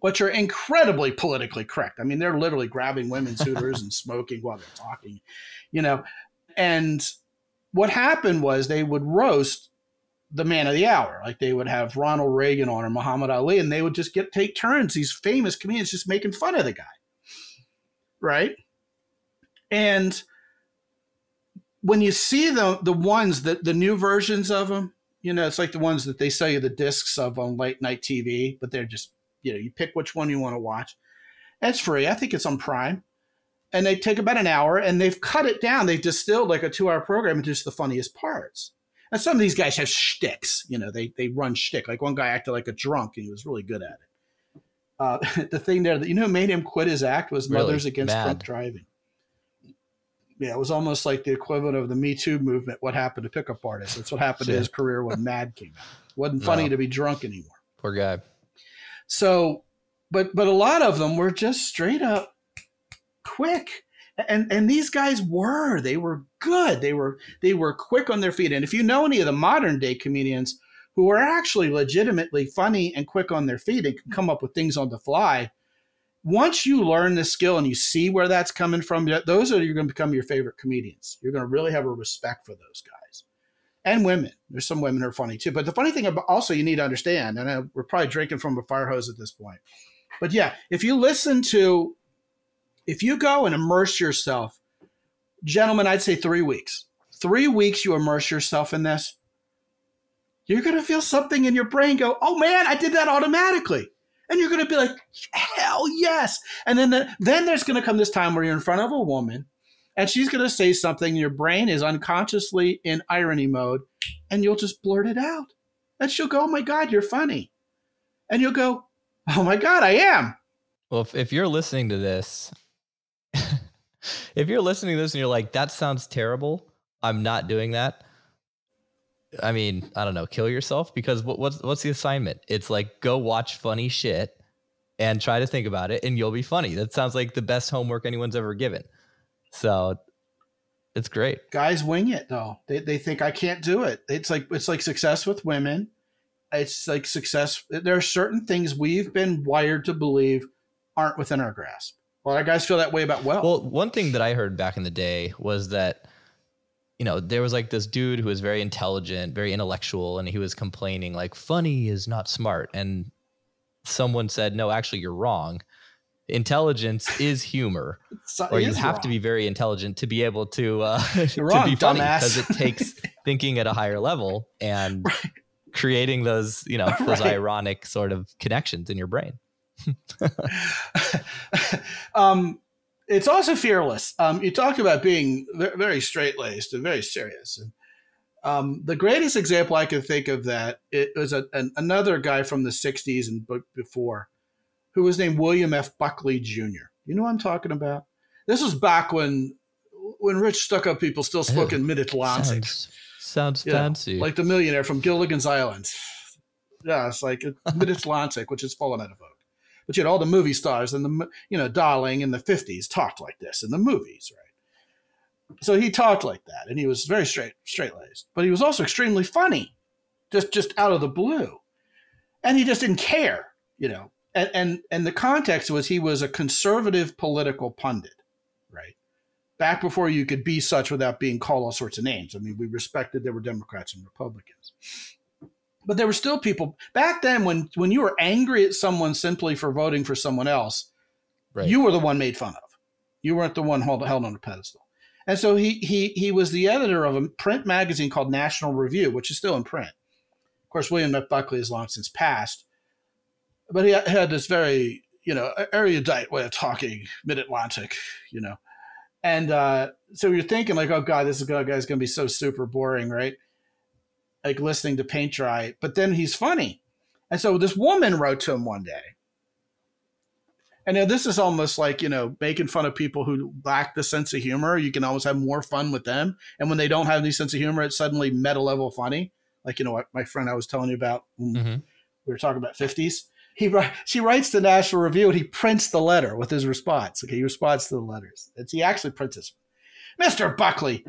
which are incredibly politically correct. I mean, they're literally grabbing women's hooters and smoking while they're talking, you know. And what happened was they would roast the man of the hour. Like they would have Ronald Reagan on or Muhammad Ali, and they would just get take turns. These famous comedians just making fun of the guy, right? And when you see the the ones that the new versions of them, you know, it's like the ones that they sell you the discs of on late night TV, but they're just you know you pick which one you want to watch. It's free. I think it's on Prime. And they take about an hour and they've cut it down. They've distilled like a two hour program into just the funniest parts. And some of these guys have shticks, you know, they they run shtick. Like one guy acted like a drunk and he was really good at it. Uh, the thing there that you know made him quit his act was Really? Mothers Against. Drunk Driving. Yeah, it was almost like the equivalent of the Me Too movement. What happened to pickup artists? That's what happened to his career when MADD came out. It wasn't funny Wow. to be drunk anymore. Poor guy. So, but but a lot of them were just straight up quick, and and these guys were they were good. They were they were quick on their feet. And if you know any of the modern day comedians who are actually legitimately funny and quick on their feet and can come up with things on the fly, once you learn the skill and you see where that's coming from, those are you're going to become your favorite comedians. You're going to really have a respect for those guys and women. There's some women who are funny too. But the funny thing also you need to understand, and I, we're probably drinking from a fire hose at this point. But yeah, if you listen to, if you go and immerse yourself, gentlemen, I'd say three weeks. Three weeks you immerse yourself in this, you're going to feel something in your brain go, oh man, I did that automatically. And you're going to be like, hell yes. And then, the, then there's going to come this time where you're in front of a woman and she's going to say something, your brain is unconsciously in irony mode, and you'll just blurt it out. And she'll go, oh my God, you're funny. And you'll go, oh my God, I am. Well, if, if you're listening to this, if you're listening to this and you're like, that sounds terrible, I'm not doing that. I mean, I don't know, kill yourself because what, what's what's the assignment? It's like go watch funny shit and try to think about it, and you'll be funny. That sounds like the best homework anyone's ever given. So it's great. Guys wing it though. They, they think I can't do it. It's like it's like success with women. It's like success. There are certain things we've been wired to believe aren't within our grasp. A lot of guys feel that way about well. Well, one thing that I heard back in the day was that, you know, there was like this dude who was very intelligent, very intellectual, and he was complaining like funny is not smart. And someone said, no, actually, you're wrong. Intelligence is humor, So- or you have wrong. to be very intelligent to be able to uh, to wrong, be funny because it takes thinking at a higher level and creating those, you know, those Right. ironic sort of connections in your brain. um, it's also fearless. Um, you talk about being very straight laced and very serious. And, um, the greatest example I can think of that it was a, an, another guy from the '60s and before, who was named William F. Buckley Jr. You know what I'm talking about? This was back when when rich stuck-up people still spoke Ew. in mid-Atlantic, Sounds, sounds You know, fancy. like the millionaire from Gilligan's Island. Yeah, it's like mid-Atlantic, which has fallen out of vogue. But you had all the movie stars and the you know Darling in the '50s talked like this in the movies, right? So he talked like that, and he was very straight straight laced, but he was also extremely funny, just just out of the blue, and he just didn't care, you know. And and and the context was he was a conservative political pundit, right? Back before you could be such without being called all sorts of names. I mean, we respected there were Democrats and Republicans but there were still people back then when when you were angry at someone simply for voting for someone else right. you were the one made fun of. You weren't the one held, held on a pedestal. And so he he he was the editor of a print magazine called national review which is still in print. Of course william f. Buckley has long since passed but he had this very you know erudite way of talking mid-atlantic you know. And uh, so you're thinking like oh god this guy's going to be so super boring right like listening to paint dry, but then he's funny. And so this woman wrote to him one day. And now this is almost like, you know, making fun of people who lack the sense of humor. You can always have more fun with them. And when they don't have any sense of humor, it's suddenly meta level funny. Like, you know, what my friend I was telling you about Mhm. we were talking about 50s. he she writes the National Review and he prints the letter with his response. Okay, he responds to the letters. It's, he actually prints this. Mr. Buckley,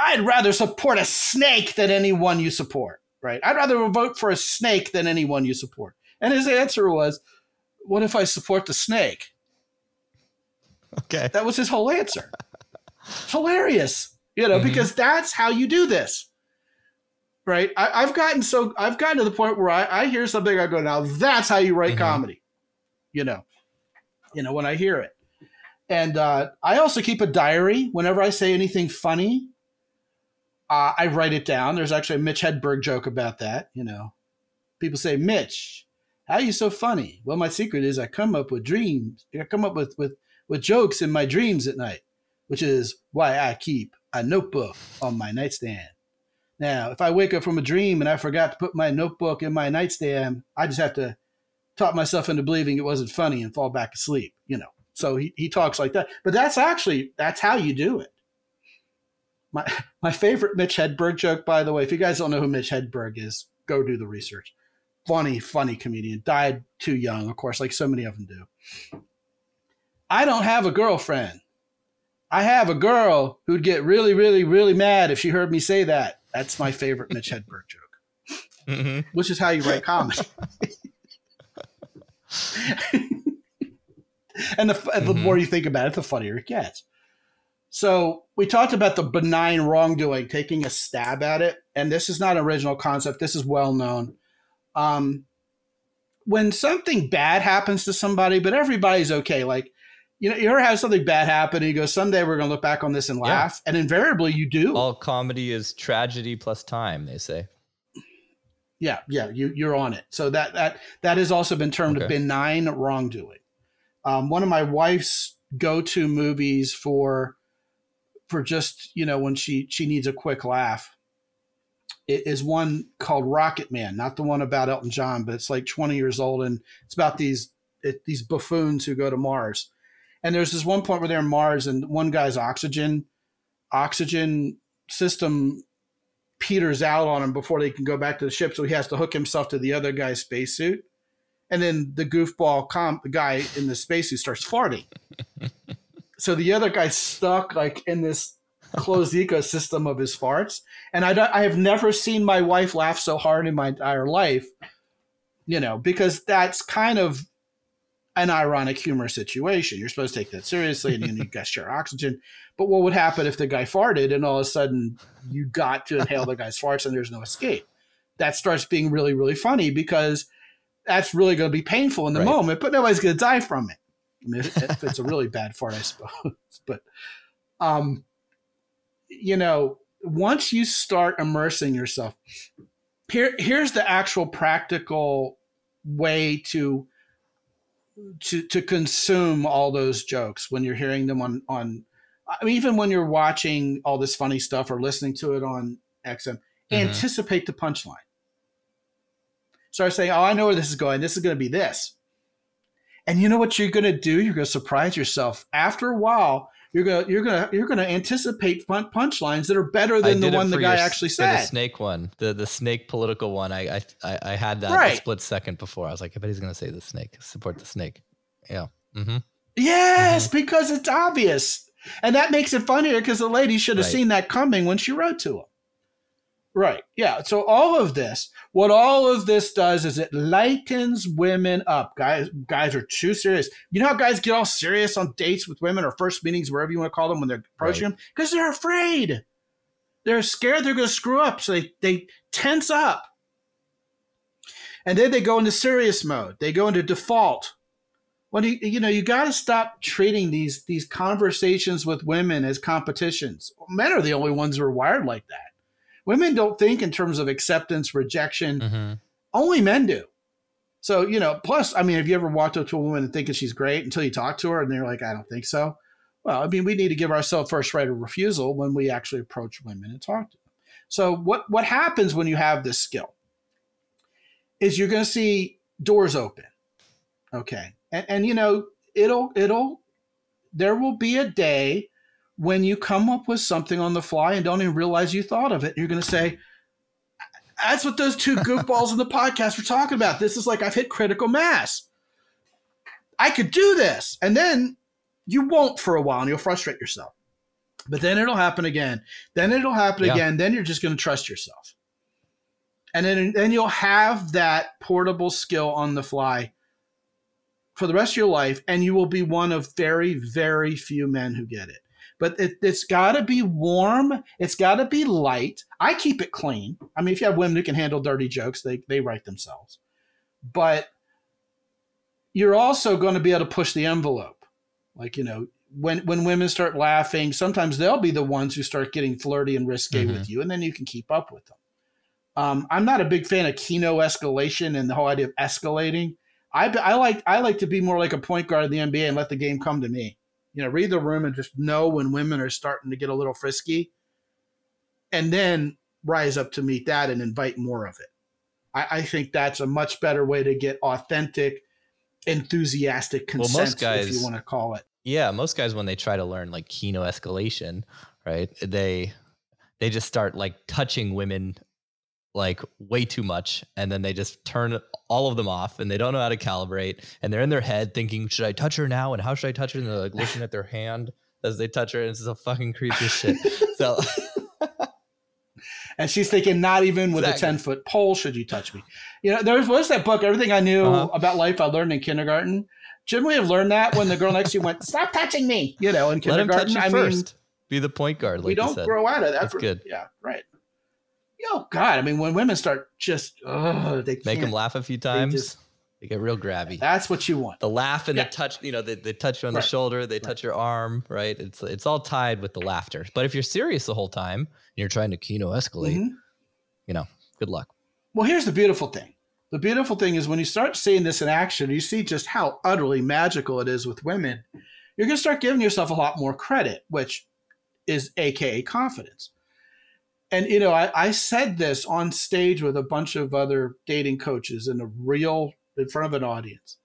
I'd rather support a snake than anyone you support. Right? I'd rather vote for a snake than anyone you support. And his answer was, "What if I support the snake?" Okay, that was his whole answer. Hilarious, you know, mm-hmm. because that's how you do this right? I, have gotten so I've gotten to the point where I, I, hear something, I go, now that's how you write mm-hmm. comedy, you know, you know when I hear it. And uh, I also keep a diary. Whenever I say anything funny, uh, I write it down. There's actually a Mitch Hedberg joke about that. You know, people say, Mitch, how are you so funny? Well, my secret is I come up with dreams. I come up with with with jokes in my dreams at night, which is why I keep a notebook on my nightstand. Now, if I wake up from a dream and I forgot to put my notebook in my nightstand, I just have to talk myself into believing it wasn't funny and fall back asleep, you know. So he, he talks like that. But that's actually that's how you do it. My my favorite Mitch Hedberg joke, by the way, if you guys don't know who Mitch Hedberg is, go do the research. Funny, funny comedian. Died too young, of course, like so many of them do. I don't have a girlfriend. I have a girl who'd get really, really, really mad if she heard me say that. That's my favorite Mitch Hedberg joke, mm-hmm. which is how you write comedy. and the, mm-hmm. the more you think about it, the funnier it gets. So we talked about the benign wrongdoing, taking a stab at it, and this is not an original concept. This is well known. Um, when something bad happens to somebody, but everybody's okay, like you know, you ever have something bad happen and you go, someday we're going to look back on this and laugh. Yeah. And invariably you do. All comedy is tragedy plus time, they say. Yeah, yeah, you, you're on it. So that that that has also been termed okay. benign wrongdoing. Um, one of my wife's go-to movies for for just you know when she she needs a quick laugh is one called Rocket Man, not the one about Elton John, but it's like 20 years old and it's about these it, these buffoons who go to Mars and there's this one point where they're on Mars, and one guy's oxygen oxygen system peters out on him before they can go back to the ship, so he has to hook himself to the other guy's spacesuit. And then the goofball comp, the guy in the spacesuit starts farting. so the other guy's stuck like in this closed ecosystem of his farts. And I, I have never seen my wife laugh so hard in my entire life, you know, because that's kind of an ironic humor situation. You're supposed to take that seriously and you guys share oxygen. But what would happen if the guy farted and all of a sudden you got to inhale the guy's farts and there's no escape? That starts being really, really funny because that's really going to be painful in the right. moment, but nobody's going to die from it. I mean, if, if it's a really bad fart, I suppose. But, um, you know, once you start immersing yourself, here, here's the actual practical way to to to consume all those jokes when you're hearing them on on I mean, even when you're watching all this funny stuff or listening to it on XM, mm-hmm. anticipate the punchline. Start saying, "Oh, I know where this is going. This is going to be this," and you know what you're going to do? You're going to surprise yourself. After a while, you're gonna you're gonna you're gonna anticipate punchlines that are better than the one the guy your, actually said. The snake one, the the snake political one. I I I had that right. split second before. I was like, I bet he's gonna say the snake. Support the snake. Yeah. Mm-hmm. Yes, mm-hmm. because it's obvious, and that makes it funnier because the lady should have right. seen that coming when she wrote to him. Right. Yeah. So all of this, what all of this does is it lightens women up. Guys, guys are too serious. You know how guys get all serious on dates with women or first meetings, wherever you want to call them, when they're approaching right. them? Because they're afraid. They're scared they're going to screw up. So they, they tense up. And then they go into serious mode. They go into default. Well, you, you know, you got to stop treating these these conversations with women as competitions. Men are the only ones who are wired like that Women don't think in terms of acceptance, rejection. Mm-hmm. Only men do. So, you know, plus, I mean, have you ever walked up to a woman and thinking she's great until you talk to her and they're like, I don't think so? Well, I mean, we need to give ourselves first right of refusal when we actually approach women and talk to them. So, what, what happens when you have this skill is you're going to see doors open. Okay. And, and, you know, it'll, it'll, there will be a day when you come up with something on the fly and don't even realize you thought of it, you're going to say, that's what those two goofballs in the podcast were talking about. This is like I've hit critical mass. I could do this. And then you won't for a while and you'll frustrate yourself. But then it'll happen again. Then it'll happen yeah. again. Then you're just going to trust yourself. And then, then you'll have that portable skill on the fly for the rest of your life. And you will be one of very, very few men who get it. But it, it's got to be warm. It's got to be light. I keep it clean. I mean, if you have women who can handle dirty jokes, they, they write themselves. But you're also going to be able to push the envelope. Like, you know, when when women start laughing, sometimes they'll be the ones who start getting flirty and risque mm-hmm. with you, and then you can keep up with them. Um, I'm not a big fan of kino escalation and the whole idea of escalating. I, I like I like to be more like a point guard in the NBA and let the game come to me. You know, read the room and just know when women are starting to get a little frisky, and then rise up to meet that and invite more of it. I, I think that's a much better way to get authentic, enthusiastic consent, well, most guys, if you want to call it. Yeah, most guys when they try to learn like kino escalation, right? They they just start like touching women like way too much and then they just turn all of them off and they don't know how to calibrate and they're in their head thinking should i touch her now and how should i touch her and they're like looking at their hand as they touch her and it's a fucking creepy shit so and she's thinking not even with exactly. a 10 foot pole should you touch me you know there was that book everything i knew uh-huh. about life i learned in kindergarten Shouldn't we have learned that when the girl next to you went, "Stop touching me"? You know, in kindergarten. Let him touch you I first. Mean, Be the point guard. Like we don't grow out of that. That's good. Yeah, right. Oh God! I mean, when women start just, oh, they make them laugh a few times. They, just, they get real grabby. That's what you want. The laugh and yeah. the touch. You know, they, they touch you on right. the shoulder. They right. touch your arm. Right. It's it's all tied with the laughter. But if you're serious the whole time and you're trying to kino escalate, mm-hmm. you know, good luck. Well, here's the beautiful thing. The beautiful thing is when you start seeing this in action, you see just how utterly magical it is with women. You're going to start giving yourself a lot more credit, which is AKA confidence. And, you know, I, I said this on stage with a bunch of other dating coaches in a real, in front of an audience.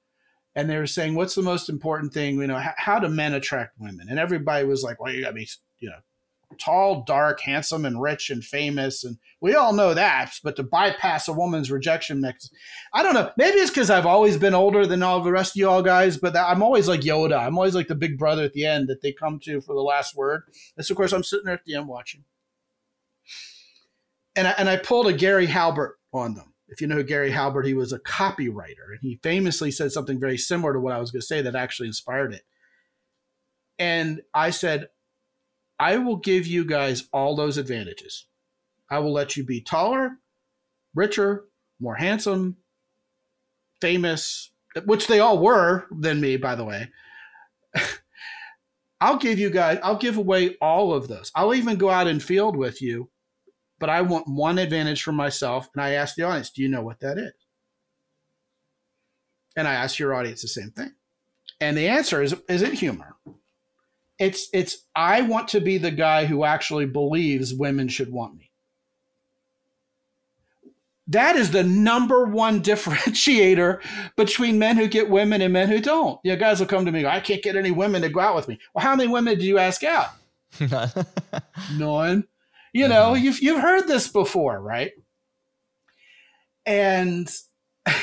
And they were saying, what's the most important thing? You know, how, how do men attract women? And everybody was like, well, you got to be, you know, tall, dark, handsome, and rich and famous. And we all know that. But to bypass a woman's rejection mix, I don't know. Maybe it's because I've always been older than all the rest of y'all guys, but I'm always like Yoda. I'm always like the big brother at the end that they come to for the last word. And so, of course, I'm sitting there at the end watching. And I, and I pulled a Gary Halbert on them. If you know Gary Halbert, he was a copywriter, and he famously said something very similar to what I was going to say that actually inspired it. And I said, I will give you guys all those advantages. I will let you be taller, richer, more handsome, famous, which they all were than me, by the way. I'll give you guys, I'll give away all of those. I'll even go out in field with you, but I want one advantage for myself. And I ask the audience, do you know what that is? And I ask your audience the same thing. And the answer is, is it humor? it's it's I want to be the guy who actually believes women should want me. That is the number one differentiator between men who get women and men who don't. You know, guys will come to me, I can't get any women to go out with me. Well, how many women do you ask out? None. You know, mm-hmm. you've you've heard this before, right? And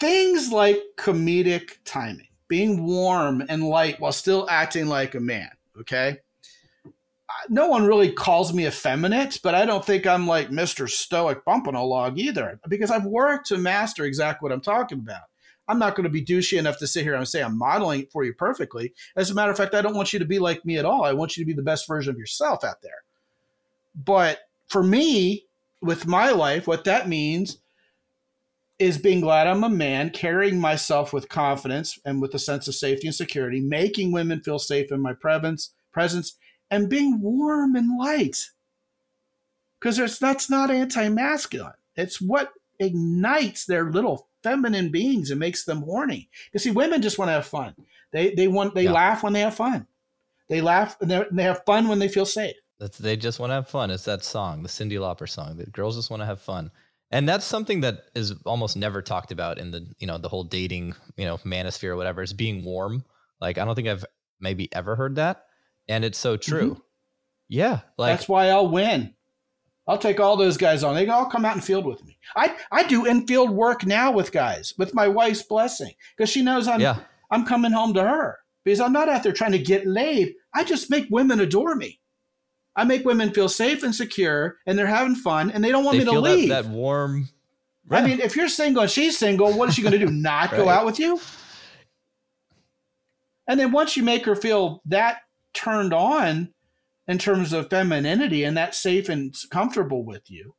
things like comedic timing being warm and light while still acting like a man. Okay. No one really calls me effeminate, but I don't think I'm like Mr. Stoic bumping a log either because I've worked to master exactly what I'm talking about. I'm not going to be douchey enough to sit here and say I'm modeling it for you perfectly. As a matter of fact, I don't want you to be like me at all. I want you to be the best version of yourself out there. But for me, with my life, what that means is being glad I'm a man, carrying myself with confidence and with a sense of safety and security, making women feel safe in my presence, presence, and being warm and light. Because that's not anti-masculine. It's what ignites their little feminine beings and makes them horny. You see, women just want to have fun. They they want they yeah. laugh when they have fun. They laugh and they have fun when they feel safe. That's, they just want to have fun. It's that song, the Cyndi Lauper song. That girls just want to have fun and that's something that is almost never talked about in the you know the whole dating you know manosphere or whatever is being warm like i don't think i've maybe ever heard that and it's so true mm-hmm. yeah like that's why i'll win I'll take all those guys on. They can all come out and field with me. I I do infield work now with guys with my wife's blessing because she knows I'm yeah. I'm coming home to her because I'm not out there trying to get laid. I just make women adore me. I make women feel safe and secure, and they're having fun, and they don't want they me to leave. That, that warm. Yeah. I mean, if you're single and she's single, what is she going to do? Not right. go out with you? And then once you make her feel that turned on in terms of femininity and that's safe and comfortable with you,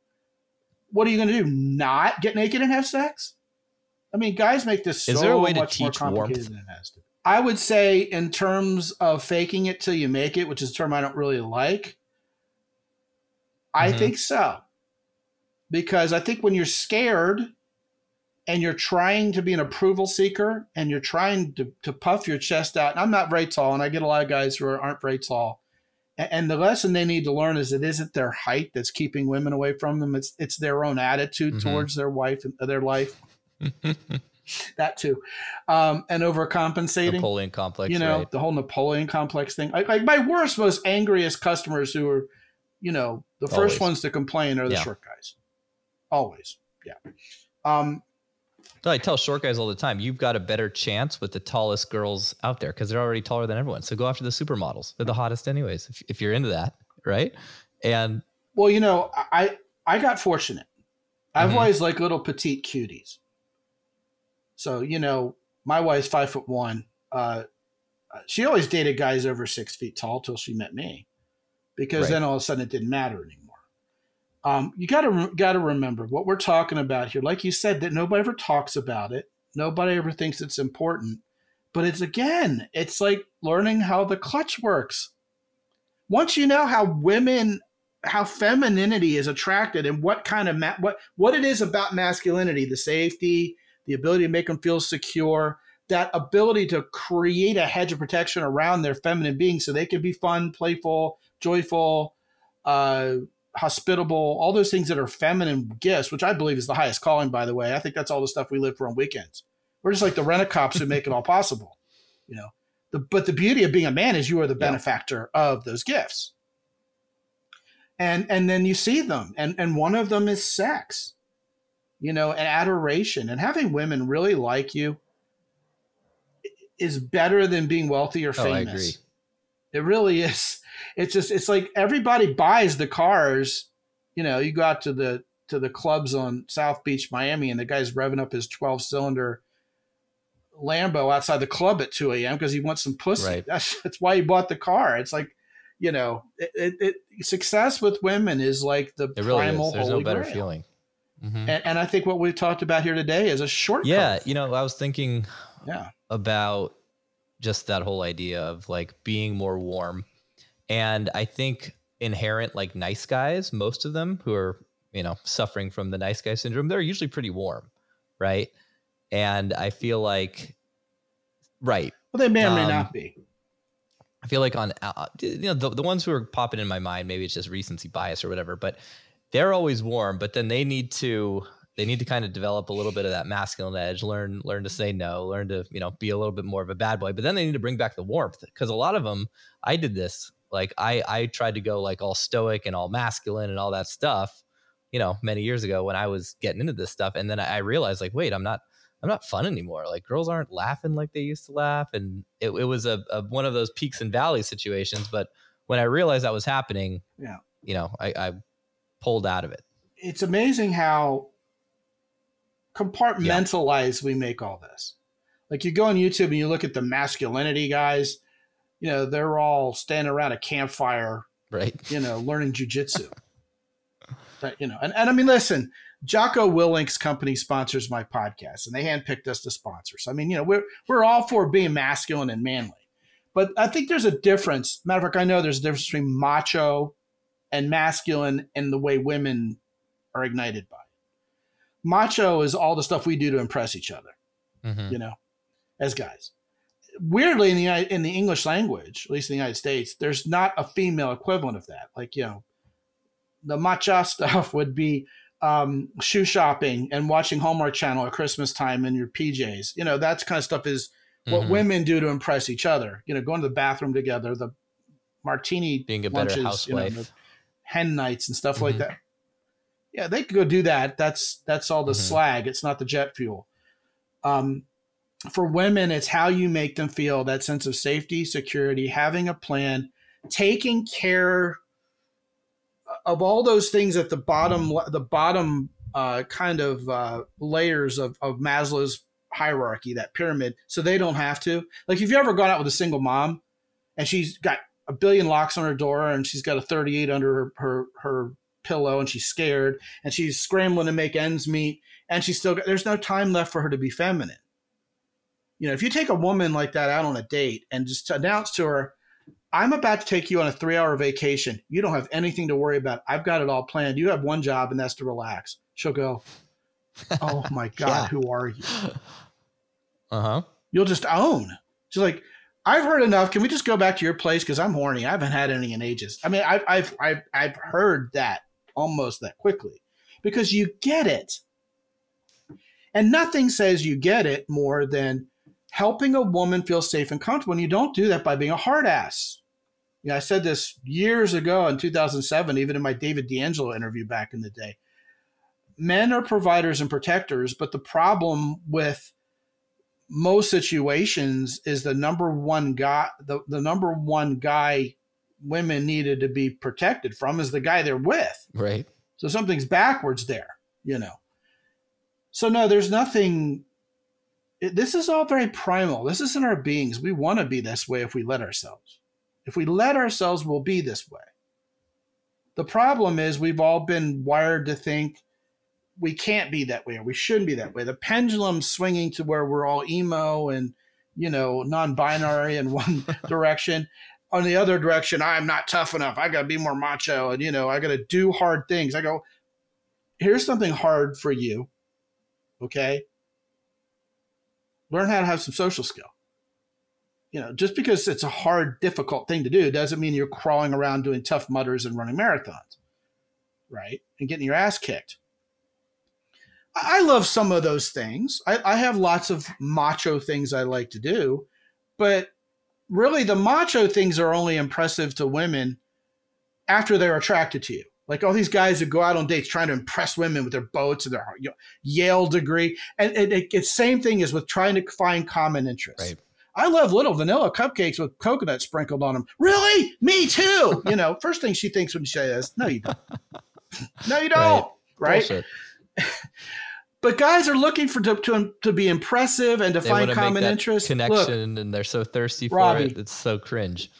what are you going to do? Not get naked and have sex? I mean, guys make this is so there a way to much more teach complicated warmth? than it has to. be. I would say, in terms of faking it till you make it, which is a term I don't really like, I Mhm. think so. Because I think when you're scared and you're trying to be an approval seeker and you're trying to, to puff your chest out, and I'm not very tall, and I get a lot of guys who aren't very tall. And the lesson they need to learn is it isn't their height that's keeping women away from them. It's it's their own attitude Mhm. towards their wife and their life. That too, um, and overcompensating Napoleon complex. you know right? the whole napoleon complex thing like, like my worst most angriest customers who are you know the first Always. ones to complain are the Yeah. short guys always yeah um No, I tell short guys all the time, you've got a better chance with the tallest girls out there because they're already taller than everyone. So go after the supermodels. They're the hottest, anyways. If, if you're into that, right? And well you know i i got fortunate i've Mhm. always liked little petite cuties so you know my wife's five foot one uh she always dated guys over six feet tall till she met me because Right. then all of a sudden it didn't matter anymore um, you got to got to remember what we're talking about here. Like you said that nobody ever talks about it. Nobody ever thinks it's important. But it's again it's like learning how the clutch works. Once you know how women how femininity is attracted and what kind of ma- what what it is about masculinity the safety the ability to make them feel secure that ability to create a hedge of protection around their feminine being so they can be fun playful joyful uh, hospitable all those things that are feminine gifts which i believe is the highest calling by the way. I think that's all the stuff we live for on weekends. We're just like the rent-a-cops who make it all possible you know. The, but the beauty of being a man is you are the Yeah. benefactor of those gifts. And and then you see them and and one of them is sex you know and adoration. And having women really like you is better than being wealthy or Oh, I famous. agree. It really is it's just it's like everybody buys the cars you know you go out to the to the clubs on south beach miami and the guy's revving up his 12 cylinder lambo outside the club at 2 a.m because he wants some pussy Right. that's, that's why he bought the car it's like you know it, it, it success with women is like the it really primal is. There's no holy better grail. feeling. Mhm. And, and I think what we've talked about here today is a shortcut. Yeah. You know, I was thinking yeah. about just that whole idea of like being more warm. And I think inherent like nice guys, most of them who are, you know, suffering from the nice guy syndrome, they're usually pretty warm, right? And I feel like right. Well, they may or may Um, not be. I feel like on uh, you know the, the ones who are popping in my mind, maybe it's just recency bias or whatever, but they're always warm. But then they need to they need to kind of develop a little bit of that masculine edge, learn learn to say no, learn to you know be a little bit more of a bad boy. But then they need to bring back the warmth because a lot of them, I did this. Like I I tried to go like all stoic and all masculine and all that stuff, you know, many years ago when I was getting into this stuff, and then I I realized like wait, I'm not I'm not fun anymore. Like girls aren't laughing like they used to laugh, and it, it was a, a one of those peaks and valleys situations. But when I realized that was happening, Yeah. you know, I, I pulled out of it. It's amazing how compartmentalized we make all this. Like you go on YouTube and you look at the masculinity guys, you know, they're all standing around a campfire, Right? you know, learning jujitsu. That, you know, and, and I mean, listen, Jocko Willink's company sponsors my podcast, and they handpicked us to sponsor. So I mean, you know, we're we're all for being masculine and manly, but I think there's a difference. Matter of fact, I know there's a difference between macho and masculine and the way women are ignited by. Macho is all the stuff we do to impress each other, Mhm. you know, as guys. Weirdly, in the in the English language, at least in the United States, there's not a female equivalent of that. Like you know, the macho stuff would be um, shoe shopping and watching Hallmark Channel at Christmas time in your PJs. You know, that kind of stuff is what Mhm. women do to impress each other. You know, going to the bathroom together, the martini Being a better lunches, you know, hen nights and stuff like Mhm. that. Yeah, they could go do that. That's that's all the mm-hmm. slag. It's not the jet fuel. Um, for women, it's how you make them feel that sense of safety, security, having a plan, taking care of all those things at the bottom, the bottom uh, kind of uh, layers of, of Maslow's hierarchy, that pyramid, so they don't have to. Like, if you ever gone out with a single mom and she's got a billion locks on her door and she's got a 38 under her, her, her pillow and she's scared and she's scrambling to make ends meet and she's still got, there's no time left for her to be feminine you know, if you take a woman like that out on a date and just announce to her, I'm about to take you on a three hour vacation. You don't have anything to worry about. I've got it all planned. You have one job, and that's to relax. She'll go, Oh my God, yeah. who are you? Uh huh. You'll just own. She's like, I've heard enough. Can we just go back to your place? Because I'm horny. I haven't had any in ages. I mean, I've, I've, I've, I've heard that almost that quickly because you get it. And nothing says you get it more than helping a woman feel safe and comfortable. And you don't do that by being a hard ass. You know, I said this years ago in 2007, even in my David DeAngelo interview back in the day. Men are providers and protectors, but the problem with most situations is the number one guy, the, the number one guy women needed to be protected from is the guy they're with. Right. So something's backwards there, you know. So no, there's nothing it, this is all very primal. This is in our beings. We want to be this way if we let ourselves. If we let ourselves, we'll be this way. The problem is we've all been wired to think we can't be that way or we shouldn't be that way. The pendulum's swinging to where we're all emo and, you know, non binary in one direction. On the other direction, I'm not tough enough. I got to be more macho and, you know, I got to do hard things. I go, here's something hard for you. Okay learn how to have some social skill. You know, just because it's a hard, difficult thing to do doesn't mean you're crawling around doing Tough Mudders and running marathons, right? And getting your ass kicked. I love some of those things. I, I have lots of macho things I like to do, but really the macho things are only impressive to women after they're attracted to you. Like all these guys who go out on dates trying to impress women with their boats and their you know, Yale degree, and, and it, it's the same thing as with trying to find common interests. Right. I love little vanilla cupcakes with coconut sprinkled on them. Really? Me too. you know, first thing she thinks when she says, "No, you don't. no, you don't." Right? right? but guys are looking for to, to, to be impressive and to they find common interest Connection, Look, and they're so thirsty for Robbie, it. It's so cringe.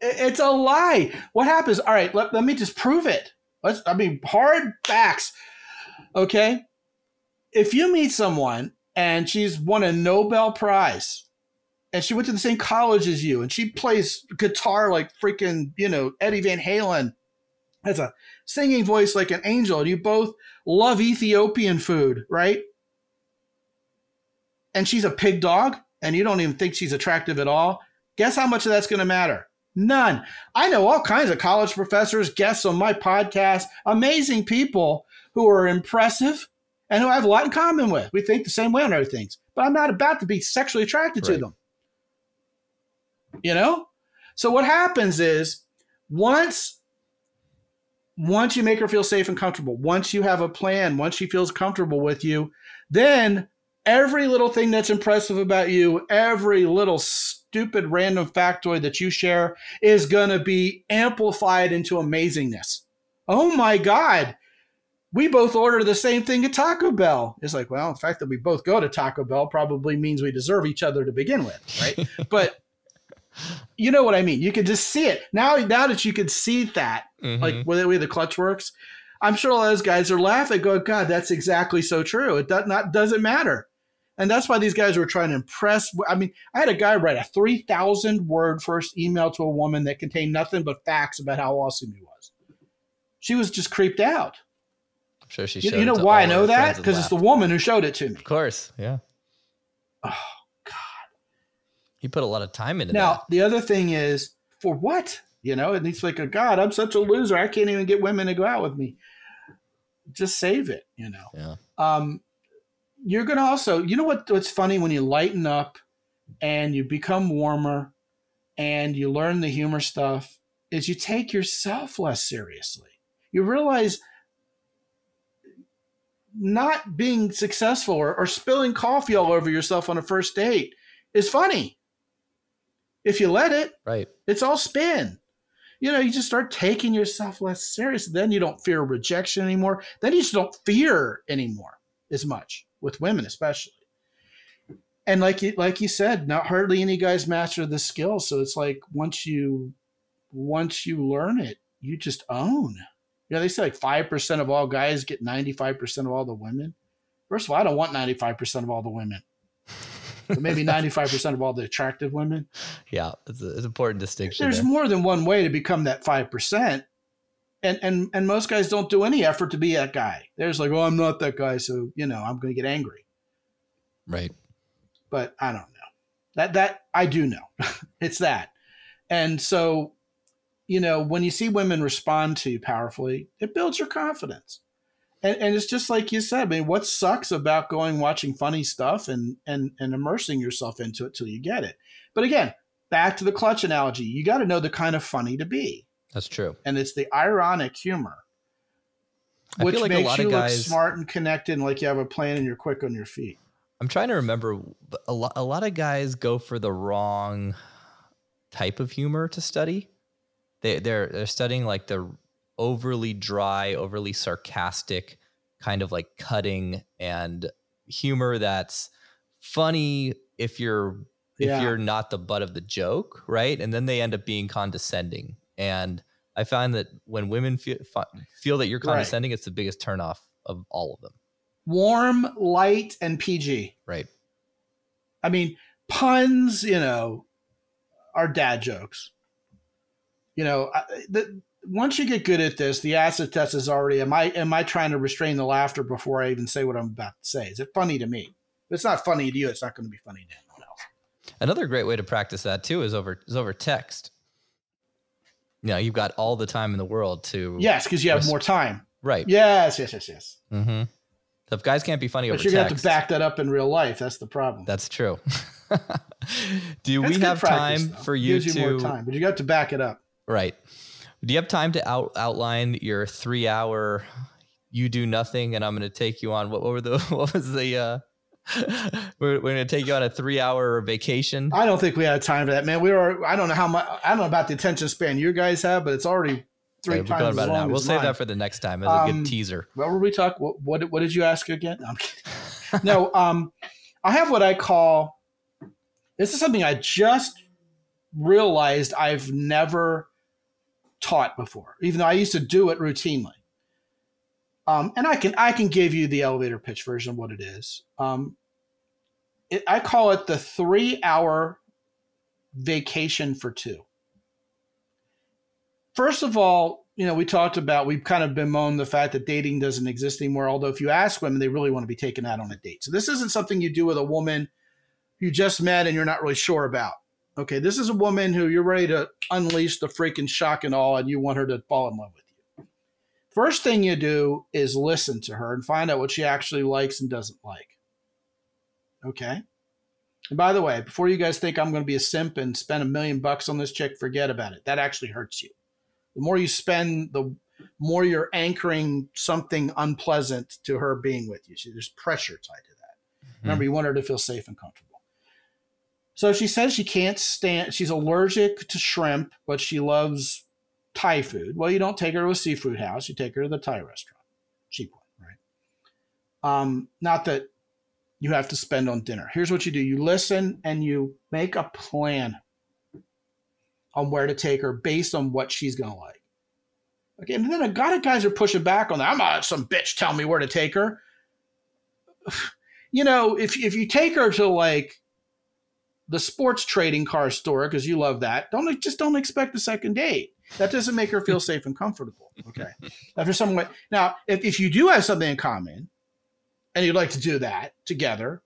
It's a lie. What happens? All right, let, let me just prove it. Let's, I mean, hard facts. Okay. If you meet someone and she's won a Nobel Prize and she went to the same college as you and she plays guitar like freaking, you know, Eddie Van Halen, has a singing voice like an angel, and you both love Ethiopian food, right? And she's a pig dog and you don't even think she's attractive at all. Guess how much of that's going to matter? None. I know all kinds of college professors, guests on my podcast, amazing people who are impressive and who I have a lot in common with. We think the same way on other things, but I'm not about to be sexually attracted right. to them. You know? So what happens is once once you make her feel safe and comfortable, once you have a plan, once she feels comfortable with you, then every little thing that's impressive about you, every little stupid random factoid that you share is going to be amplified into amazingness. Oh my God. We both order the same thing at Taco Bell. It's like, well, the fact that we both go to Taco Bell probably means we deserve each other to begin with, right? but you know what I mean. You can just see it now. Now that you can see that, mm-hmm. like the way the clutch works, I'm sure all those guys are laughing, going, "God, that's exactly so true." It does not doesn't matter. And that's why these guys were trying to impress. I mean, I had a guy write a 3,000 word first email to a woman that contained nothing but facts about how awesome he was. She was just creeped out. I'm sure she You, you know why I know that? Because it's the woman who showed it to me. Of course. Yeah. Oh, God. He put a lot of time into now, that. Now the other thing is, for what? You know, and he's like, oh, God, I'm such a loser. I can't even get women to go out with me. Just save it, you know. Yeah. Um, you're going to also, you know what, what's funny when you lighten up and you become warmer and you learn the humor stuff is you take yourself less seriously. You realize not being successful or, or spilling coffee all over yourself on a first date is funny. If you let it, right? It's all spin. You know, you just start taking yourself less serious. Then you don't fear rejection anymore. Then you just don't fear anymore as much with women, especially. And like you, like you said, not hardly any guys master the skill. So it's like once you, once you learn it, you just own. You know, they say like five percent of all guys get ninety five percent of all the women. First of all, I don't want ninety five percent of all the women but maybe 95% of all the attractive women. Yeah, it's, a, it's an important distinction. There's there. more than one way to become that 5%. And, and, and most guys don't do any effort to be that guy. There's like, oh, I'm not that guy. So, you know, I'm going to get angry. Right. But I don't know. That, that I do know. it's that. And so, you know, when you see women respond to you powerfully, it builds your confidence and, and it's just like you said. I mean, what sucks about going watching funny stuff and and and immersing yourself into it till you get it? But again, back to the clutch analogy. You got to know the kind of funny to be. That's true. And it's the ironic humor, which like makes you guys, look smart and connected, and like you have a plan and you're quick on your feet. I'm trying to remember. A lot, a lot of guys go for the wrong type of humor to study. They they're they're studying like the overly dry, overly sarcastic, kind of like cutting and humor that's funny if you're if you're not the butt of the joke, right? And then they end up being condescending. And I find that when women feel feel that you're condescending, right. it's the biggest turnoff of all of them. Warm, light, and PG. Right. I mean, puns, you know, are dad jokes. You know, the, once you get good at this, the acid test is already. Am I am I trying to restrain the laughter before I even say what I'm about to say? Is it funny to me? If it's not funny to you, it's not going to be funny to anyone else. Another great way to practice that too is over is over text. You know, you've got all the time in the world to. Yes, because you have res- more time. Right. Yes, yes, yes, yes. Mm-hmm. So if guys can't be funny but over you're text, gonna have to back that up in real life. That's the problem. That's true. Do That's we have practice, time though. for you to? You more time, but you got to back it up. Right. Do you have time to out, outline your three hour you do nothing and I'm going to take you on what, what were the what was the uh we're, we're going to take you on a three hour vacation. I don't think we had time for that, man. We were, I don't know how much, I don't know about the attention span you guys have, but it's already three okay, times about as long We'll save mine. that for the next time as a um, good teaser. What were we talking? What, what, what, did you ask again? No, no um, I have what I call, this is something I just realized I've never taught before, even though I used to do it routinely. Um, and I can I can give you the elevator pitch version of what it is. Um, it, I call it the three hour vacation for two. First of all, you know, we talked about we've kind of bemoaned the fact that dating doesn't exist anymore. Although if you ask women, they really want to be taken out on a date. So this isn't something you do with a woman you just met and you're not really sure about. Okay, this is a woman who you're ready to unleash the freaking shock and all, and you want her to fall in love with you. First thing you do is listen to her and find out what she actually likes and doesn't like. Okay? And by the way, before you guys think I'm going to be a simp and spend a million bucks on this chick, forget about it. That actually hurts you. The more you spend, the more you're anchoring something unpleasant to her being with you. So there's pressure tied to that. Mm-hmm. Remember, you want her to feel safe and comfortable. So she says she can't stand, she's allergic to shrimp, but she loves Thai food. Well, you don't take her to a seafood house, you take her to the Thai restaurant. Cheap one, right? Um, not that you have to spend on dinner. Here's what you do you listen and you make a plan on where to take her based on what she's going to like. Okay, and then a lot of guys are pushing back on that. I'm not some bitch telling me where to take her. You know, if, if you take her to like the sports trading car store because you love that. Don't just don't expect a second date. That doesn't make her feel safe and comfortable. Okay. After someone now, if, if you do have something in common and you'd like to do that together,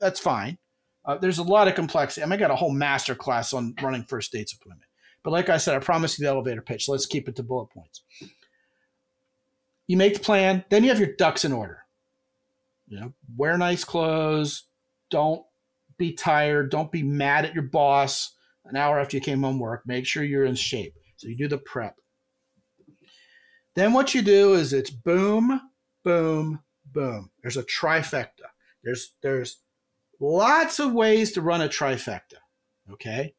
that's fine. Uh, there's a lot of complexity. I, mean, I got a whole master class on running first dates with women. But like I said, I promised you the elevator pitch. So let's keep it to bullet points. You make the plan, then you have your ducks in order. You know, wear nice clothes, don't be tired. Don't be mad at your boss an hour after you came home work. Make sure you're in shape. So you do the prep. Then what you do is it's boom, boom, boom. There's a trifecta. There's there's lots of ways to run a trifecta. Okay.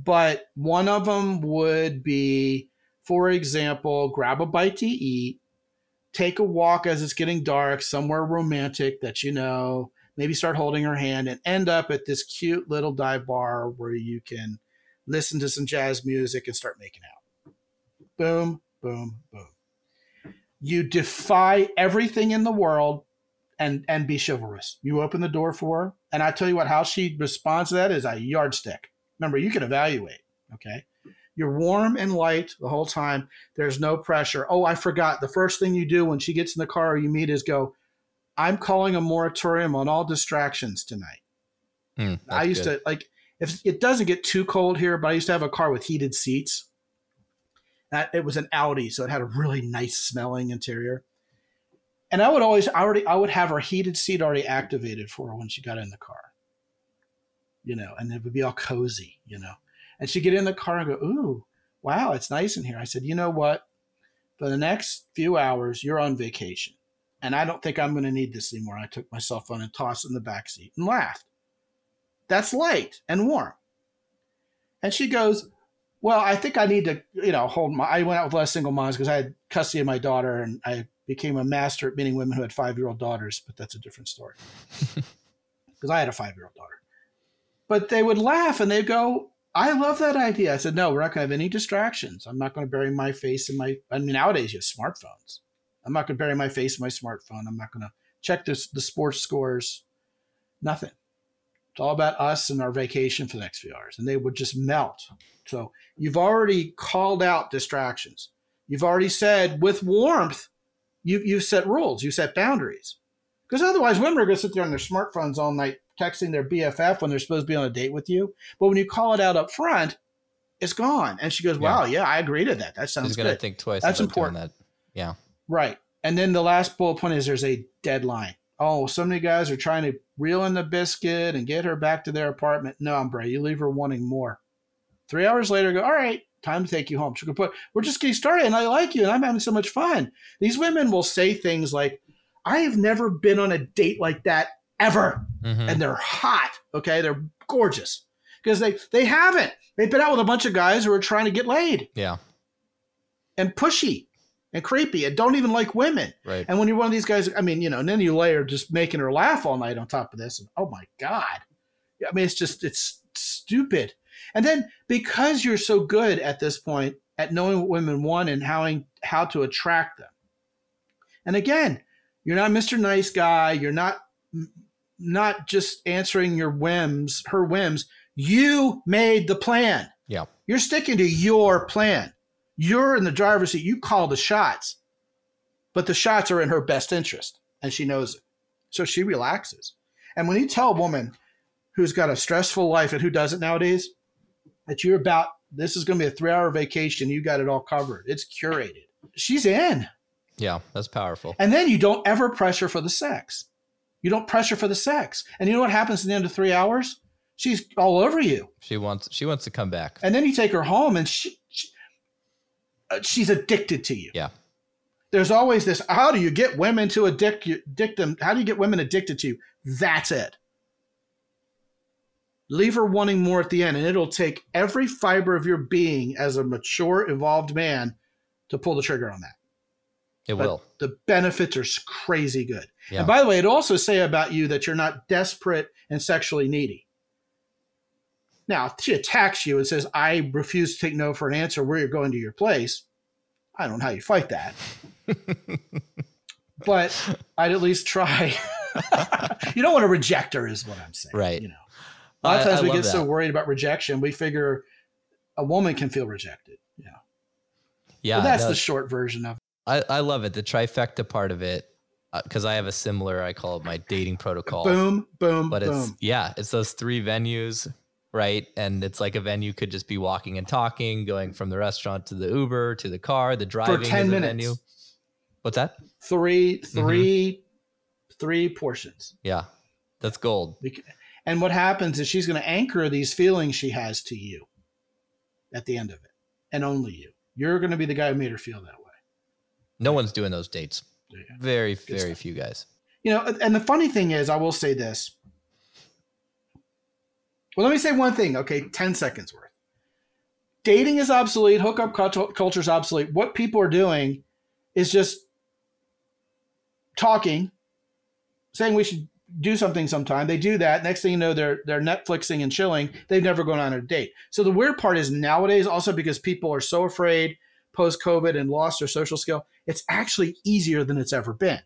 But one of them would be, for example, grab a bite to eat, take a walk as it's getting dark, somewhere romantic that you know, maybe start holding her hand and end up at this cute little dive bar where you can listen to some jazz music and start making out. Boom, boom, boom. You defy everything in the world and and be chivalrous. You open the door for her, and I tell you what, how she responds to that is a yardstick. Remember, you can evaluate. Okay, you're warm and light the whole time. There's no pressure. Oh, I forgot. The first thing you do when she gets in the car or you meet is go, "I'm calling a moratorium on all distractions tonight." Hmm, I used good. to like if it doesn't get too cold here, but I used to have a car with heated seats. That it was an Audi, so it had a really nice smelling interior. And I would always I already I would have her heated seat already activated for her when she got in the car. You know, and it would be all cozy, you know. And she'd get in the car and go, Ooh, wow, it's nice in here. I said, you know what? For the next few hours, you're on vacation. And I don't think I'm going to need this anymore. I took my cell phone and tossed it in the back seat and laughed. That's light and warm. And she goes, Well, I think I need to, you know, hold my. I went out with less single moms because I had custody of my daughter and I became a master at meeting women who had five year old daughters, but that's a different story. Because I had a five year old daughter. But they would laugh and they'd go, I love that idea. I said, No, we're not going to have any distractions. I'm not going to bury my face in my. I mean, nowadays you have smartphones. I'm not going to bury my face in my smartphone. I'm not going to check this, the sports scores. Nothing. It's all about us and our vacation for the next few hours. And they would just melt. So you've already called out distractions. You've already said with warmth, you, you've set rules, you set boundaries. Because otherwise, women are going to sit there on their smartphones all night texting their BFF when they're supposed to be on a date with you. But when you call it out up front, it's gone. And she goes, wow, yeah, I agree to that. That sounds She's good. think twice. That's important. That. Yeah. Right. And then the last bullet point is there's a deadline. Oh, so many guys are trying to reel in the biscuit and get her back to their apartment. No, Umbre, you leave her wanting more. Three hours later, go, all right, time to take you home. She could put, we're just getting started and I like you and I'm having so much fun. These women will say things like, I have never been on a date like that ever. Mhm. And they're hot. Okay. They're gorgeous because they, they haven't. They've been out with a bunch of guys who are trying to get laid yeah. and pushy and creepy and don't even like women. Right. And when you're one of these guys, I mean, you know, and then you layer just making her laugh all night on top of this. And oh my God. I mean, it's just, it's stupid. And then because you're so good at this point at knowing what women want and how, how to attract them. And again, you're not Mr. Nice Guy. You're not, not just answering your whims, her whims. You made the plan. Yeah. You're sticking to your plan. You're in the driver's seat. You call the shots, but the shots are in her best interest, and she knows it. So she relaxes. And when you tell a woman who's got a stressful life and who does it nowadays that you're about this is going to be a three hour vacation, you got it all covered. It's curated. She's in. Yeah. That's powerful. And then you don't ever pressure for the sex. You don't pressure for the sex. And you know what happens at the end of three hours? She's all over you. She wants. She wants to come back. And then you take her home and she, she Uh, she's addicted to you. Yeah. There's always this how do you get women to addict you addict them? How do you get women addicted to you? That's it. Leave her wanting more at the end, and it'll take every fiber of your being as a mature, evolved man to pull the trigger on that. It But will. The benefits are crazy good. Yeah. And by the way, it also say about you that you're not desperate and sexually needy. Now, if she attacks you and says, I refuse to take no for an answer where you're going to your place. I don't know how you fight that. but I'd at least try. you don't want to reject her, is what I'm saying. Right. You know, a lot of times I we get so worried about rejection, we figure a woman can feel rejected. You know, Yeah. but that's no, the short version of it. I, I love it. The trifecta part of it, uh, because I have a similar. I call it my dating protocol. Boom, boom, but it's boom. yeah, it's those three venues, right? And it's like a venue could just be walking and talking, going from the restaurant to the Uber to the car, the driving For 10 is a minutes. venue. What's that? Three, Mm-hmm. three, three portions. Yeah, that's gold. And what happens is she's going to anchor these feelings she has to you at the end of it, and only you. You're going to be the guy who made her feel that way. No one's doing those dates. Yeah. Very, very stuff. few guys. you know, and the funny thing is, I will say this. Well, let me say one thing. Okay, ten seconds worth. Dating is obsolete. Hookup culture is obsolete. What people are doing is just talking, saying we should do something sometime. They do that. Next thing you know, they're they're Netflixing and chilling. They've never gone on a date. So the weird part is nowadays, also because people are so afraid post COVID and lost their social skill, it's actually easier than it's ever been.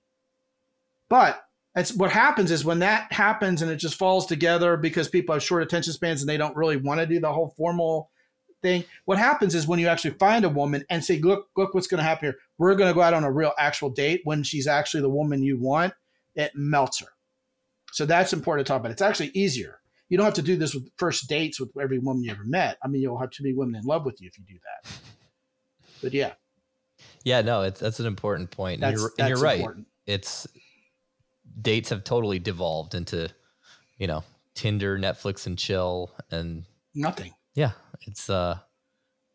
But it's what happens is when that happens and it just falls together because people have short attention spans and they don't really want to do the whole formal thing. What happens is when you actually find a woman and say, look, look what's going to happen here. We're going to go out on a real actual date when she's actually the woman you want. It melts her. So that's important to talk about. It's actually easier. You don't have to do this with first dates with every woman you ever met. I mean, you'll have too many women in love with you if you do that. But yeah. Yeah, no, it's that's an important point. And you're, and you're right. Important. It's dates have totally devolved into, you know, Tinder, Netflix, and chill, and nothing. Yeah, it's uh,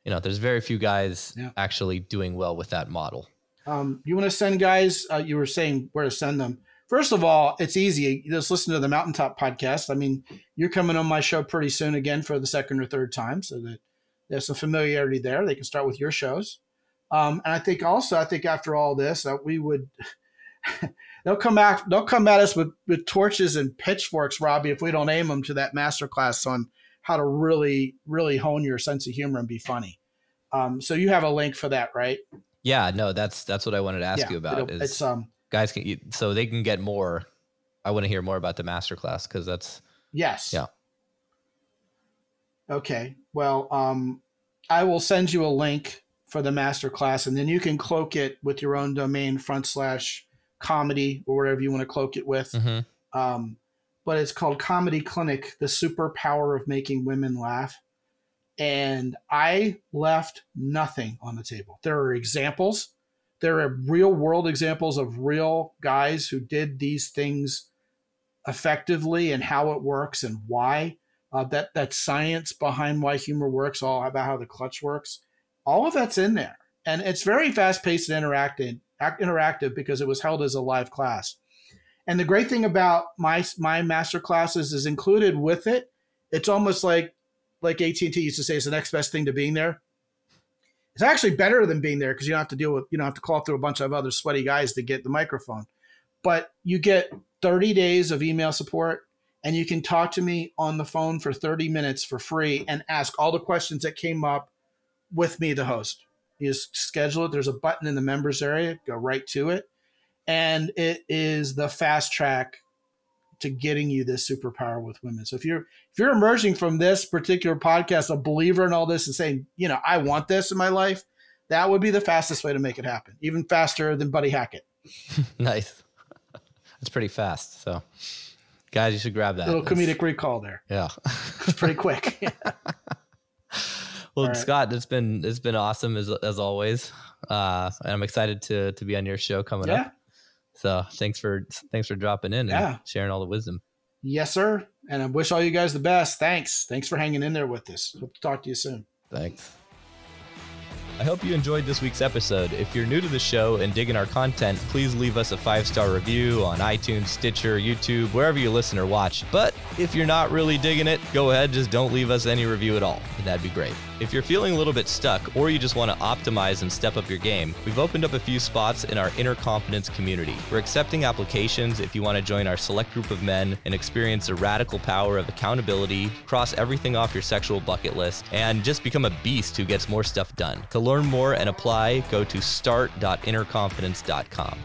you know, there's very few guys yeah. actually doing well with that model. Um, you want to send guys? Uh, you were saying where to send them. First of all, it's easy. Just listen to the Mountaintop podcast. I mean, you're coming on my show pretty soon again for the second or third time, so that there's some familiarity there. They can start with your shows. Um, and I think also, I think after all this, that we would they'll come back, they'll come at us with, with torches and pitchforks, Robbie, if we don't aim them to that masterclass on how to really, really hone your sense of humor and be funny. Um, so you have a link for that, right? Yeah, no, that's that's what I wanted to ask yeah, you about. Is it's um guys can so they can get more. I want to hear more about the masterclass because that's yes, yeah. Okay, well, um, I will send you a link for the masterclass, and then you can cloak it with your own domain front slash comedy or whatever you want to cloak it with. Mm-hmm. Um, but it's called Comedy Clinic: The Superpower of Making Women Laugh. And I left nothing on the table. There are examples. There are real world examples of real guys who did these things effectively and how it works and why. Uh, that that science behind why humor works, all about how the clutch works, all of that's in there, and it's very fast paced and interactive, interactive because it was held as a live class. And the great thing about my my master classes is included with it. It's almost like like AT and T used to say, it's the next best thing to being there. It's actually better than being there because you don't have to deal with you don't have to call through a bunch of other sweaty guys to get the microphone. But you get 30 days of email support and you can talk to me on the phone for 30 minutes for free and ask all the questions that came up with me, the host. You just schedule it. There's a button in the members area, go right to it. And it is the fast track to getting you this superpower with women. So if you're if you're emerging from this particular podcast a believer in all this and saying, you know, I want this in my life, that would be the fastest way to make it happen. Even faster than Buddy Hackett. nice. That's pretty fast. So Guys, you should grab that. Little comedic recall there. Yeah. It's pretty quick. well, right. Scot, it's been it's been awesome as as always. Uh, and I'm excited to to be on your show coming yeah. up. So thanks for thanks for dropping in yeah. and sharing all the wisdom. Yes, sir. And I wish all you guys the best. Thanks. Thanks for hanging in there with us. Hope to talk to you soon. Thanks. I hope you enjoyed this week's episode. If you're new to the show and digging our content, please leave us a five star review on iTunes, Stitcher, YouTube, wherever you listen or watch. But if you're not really digging it, go ahead, just don't leave us any review at all. That'd be great. If you're feeling a little bit stuck or you just want to optimize and step up your game, we've opened up a few spots in our Inner Confidence community. We're accepting applications if you want to join our select group of men and experience the radical power of accountability, cross everything off your sexual bucket list, and just become a beast who gets more stuff done. To learn more and apply, go to start.innerconfidence.com.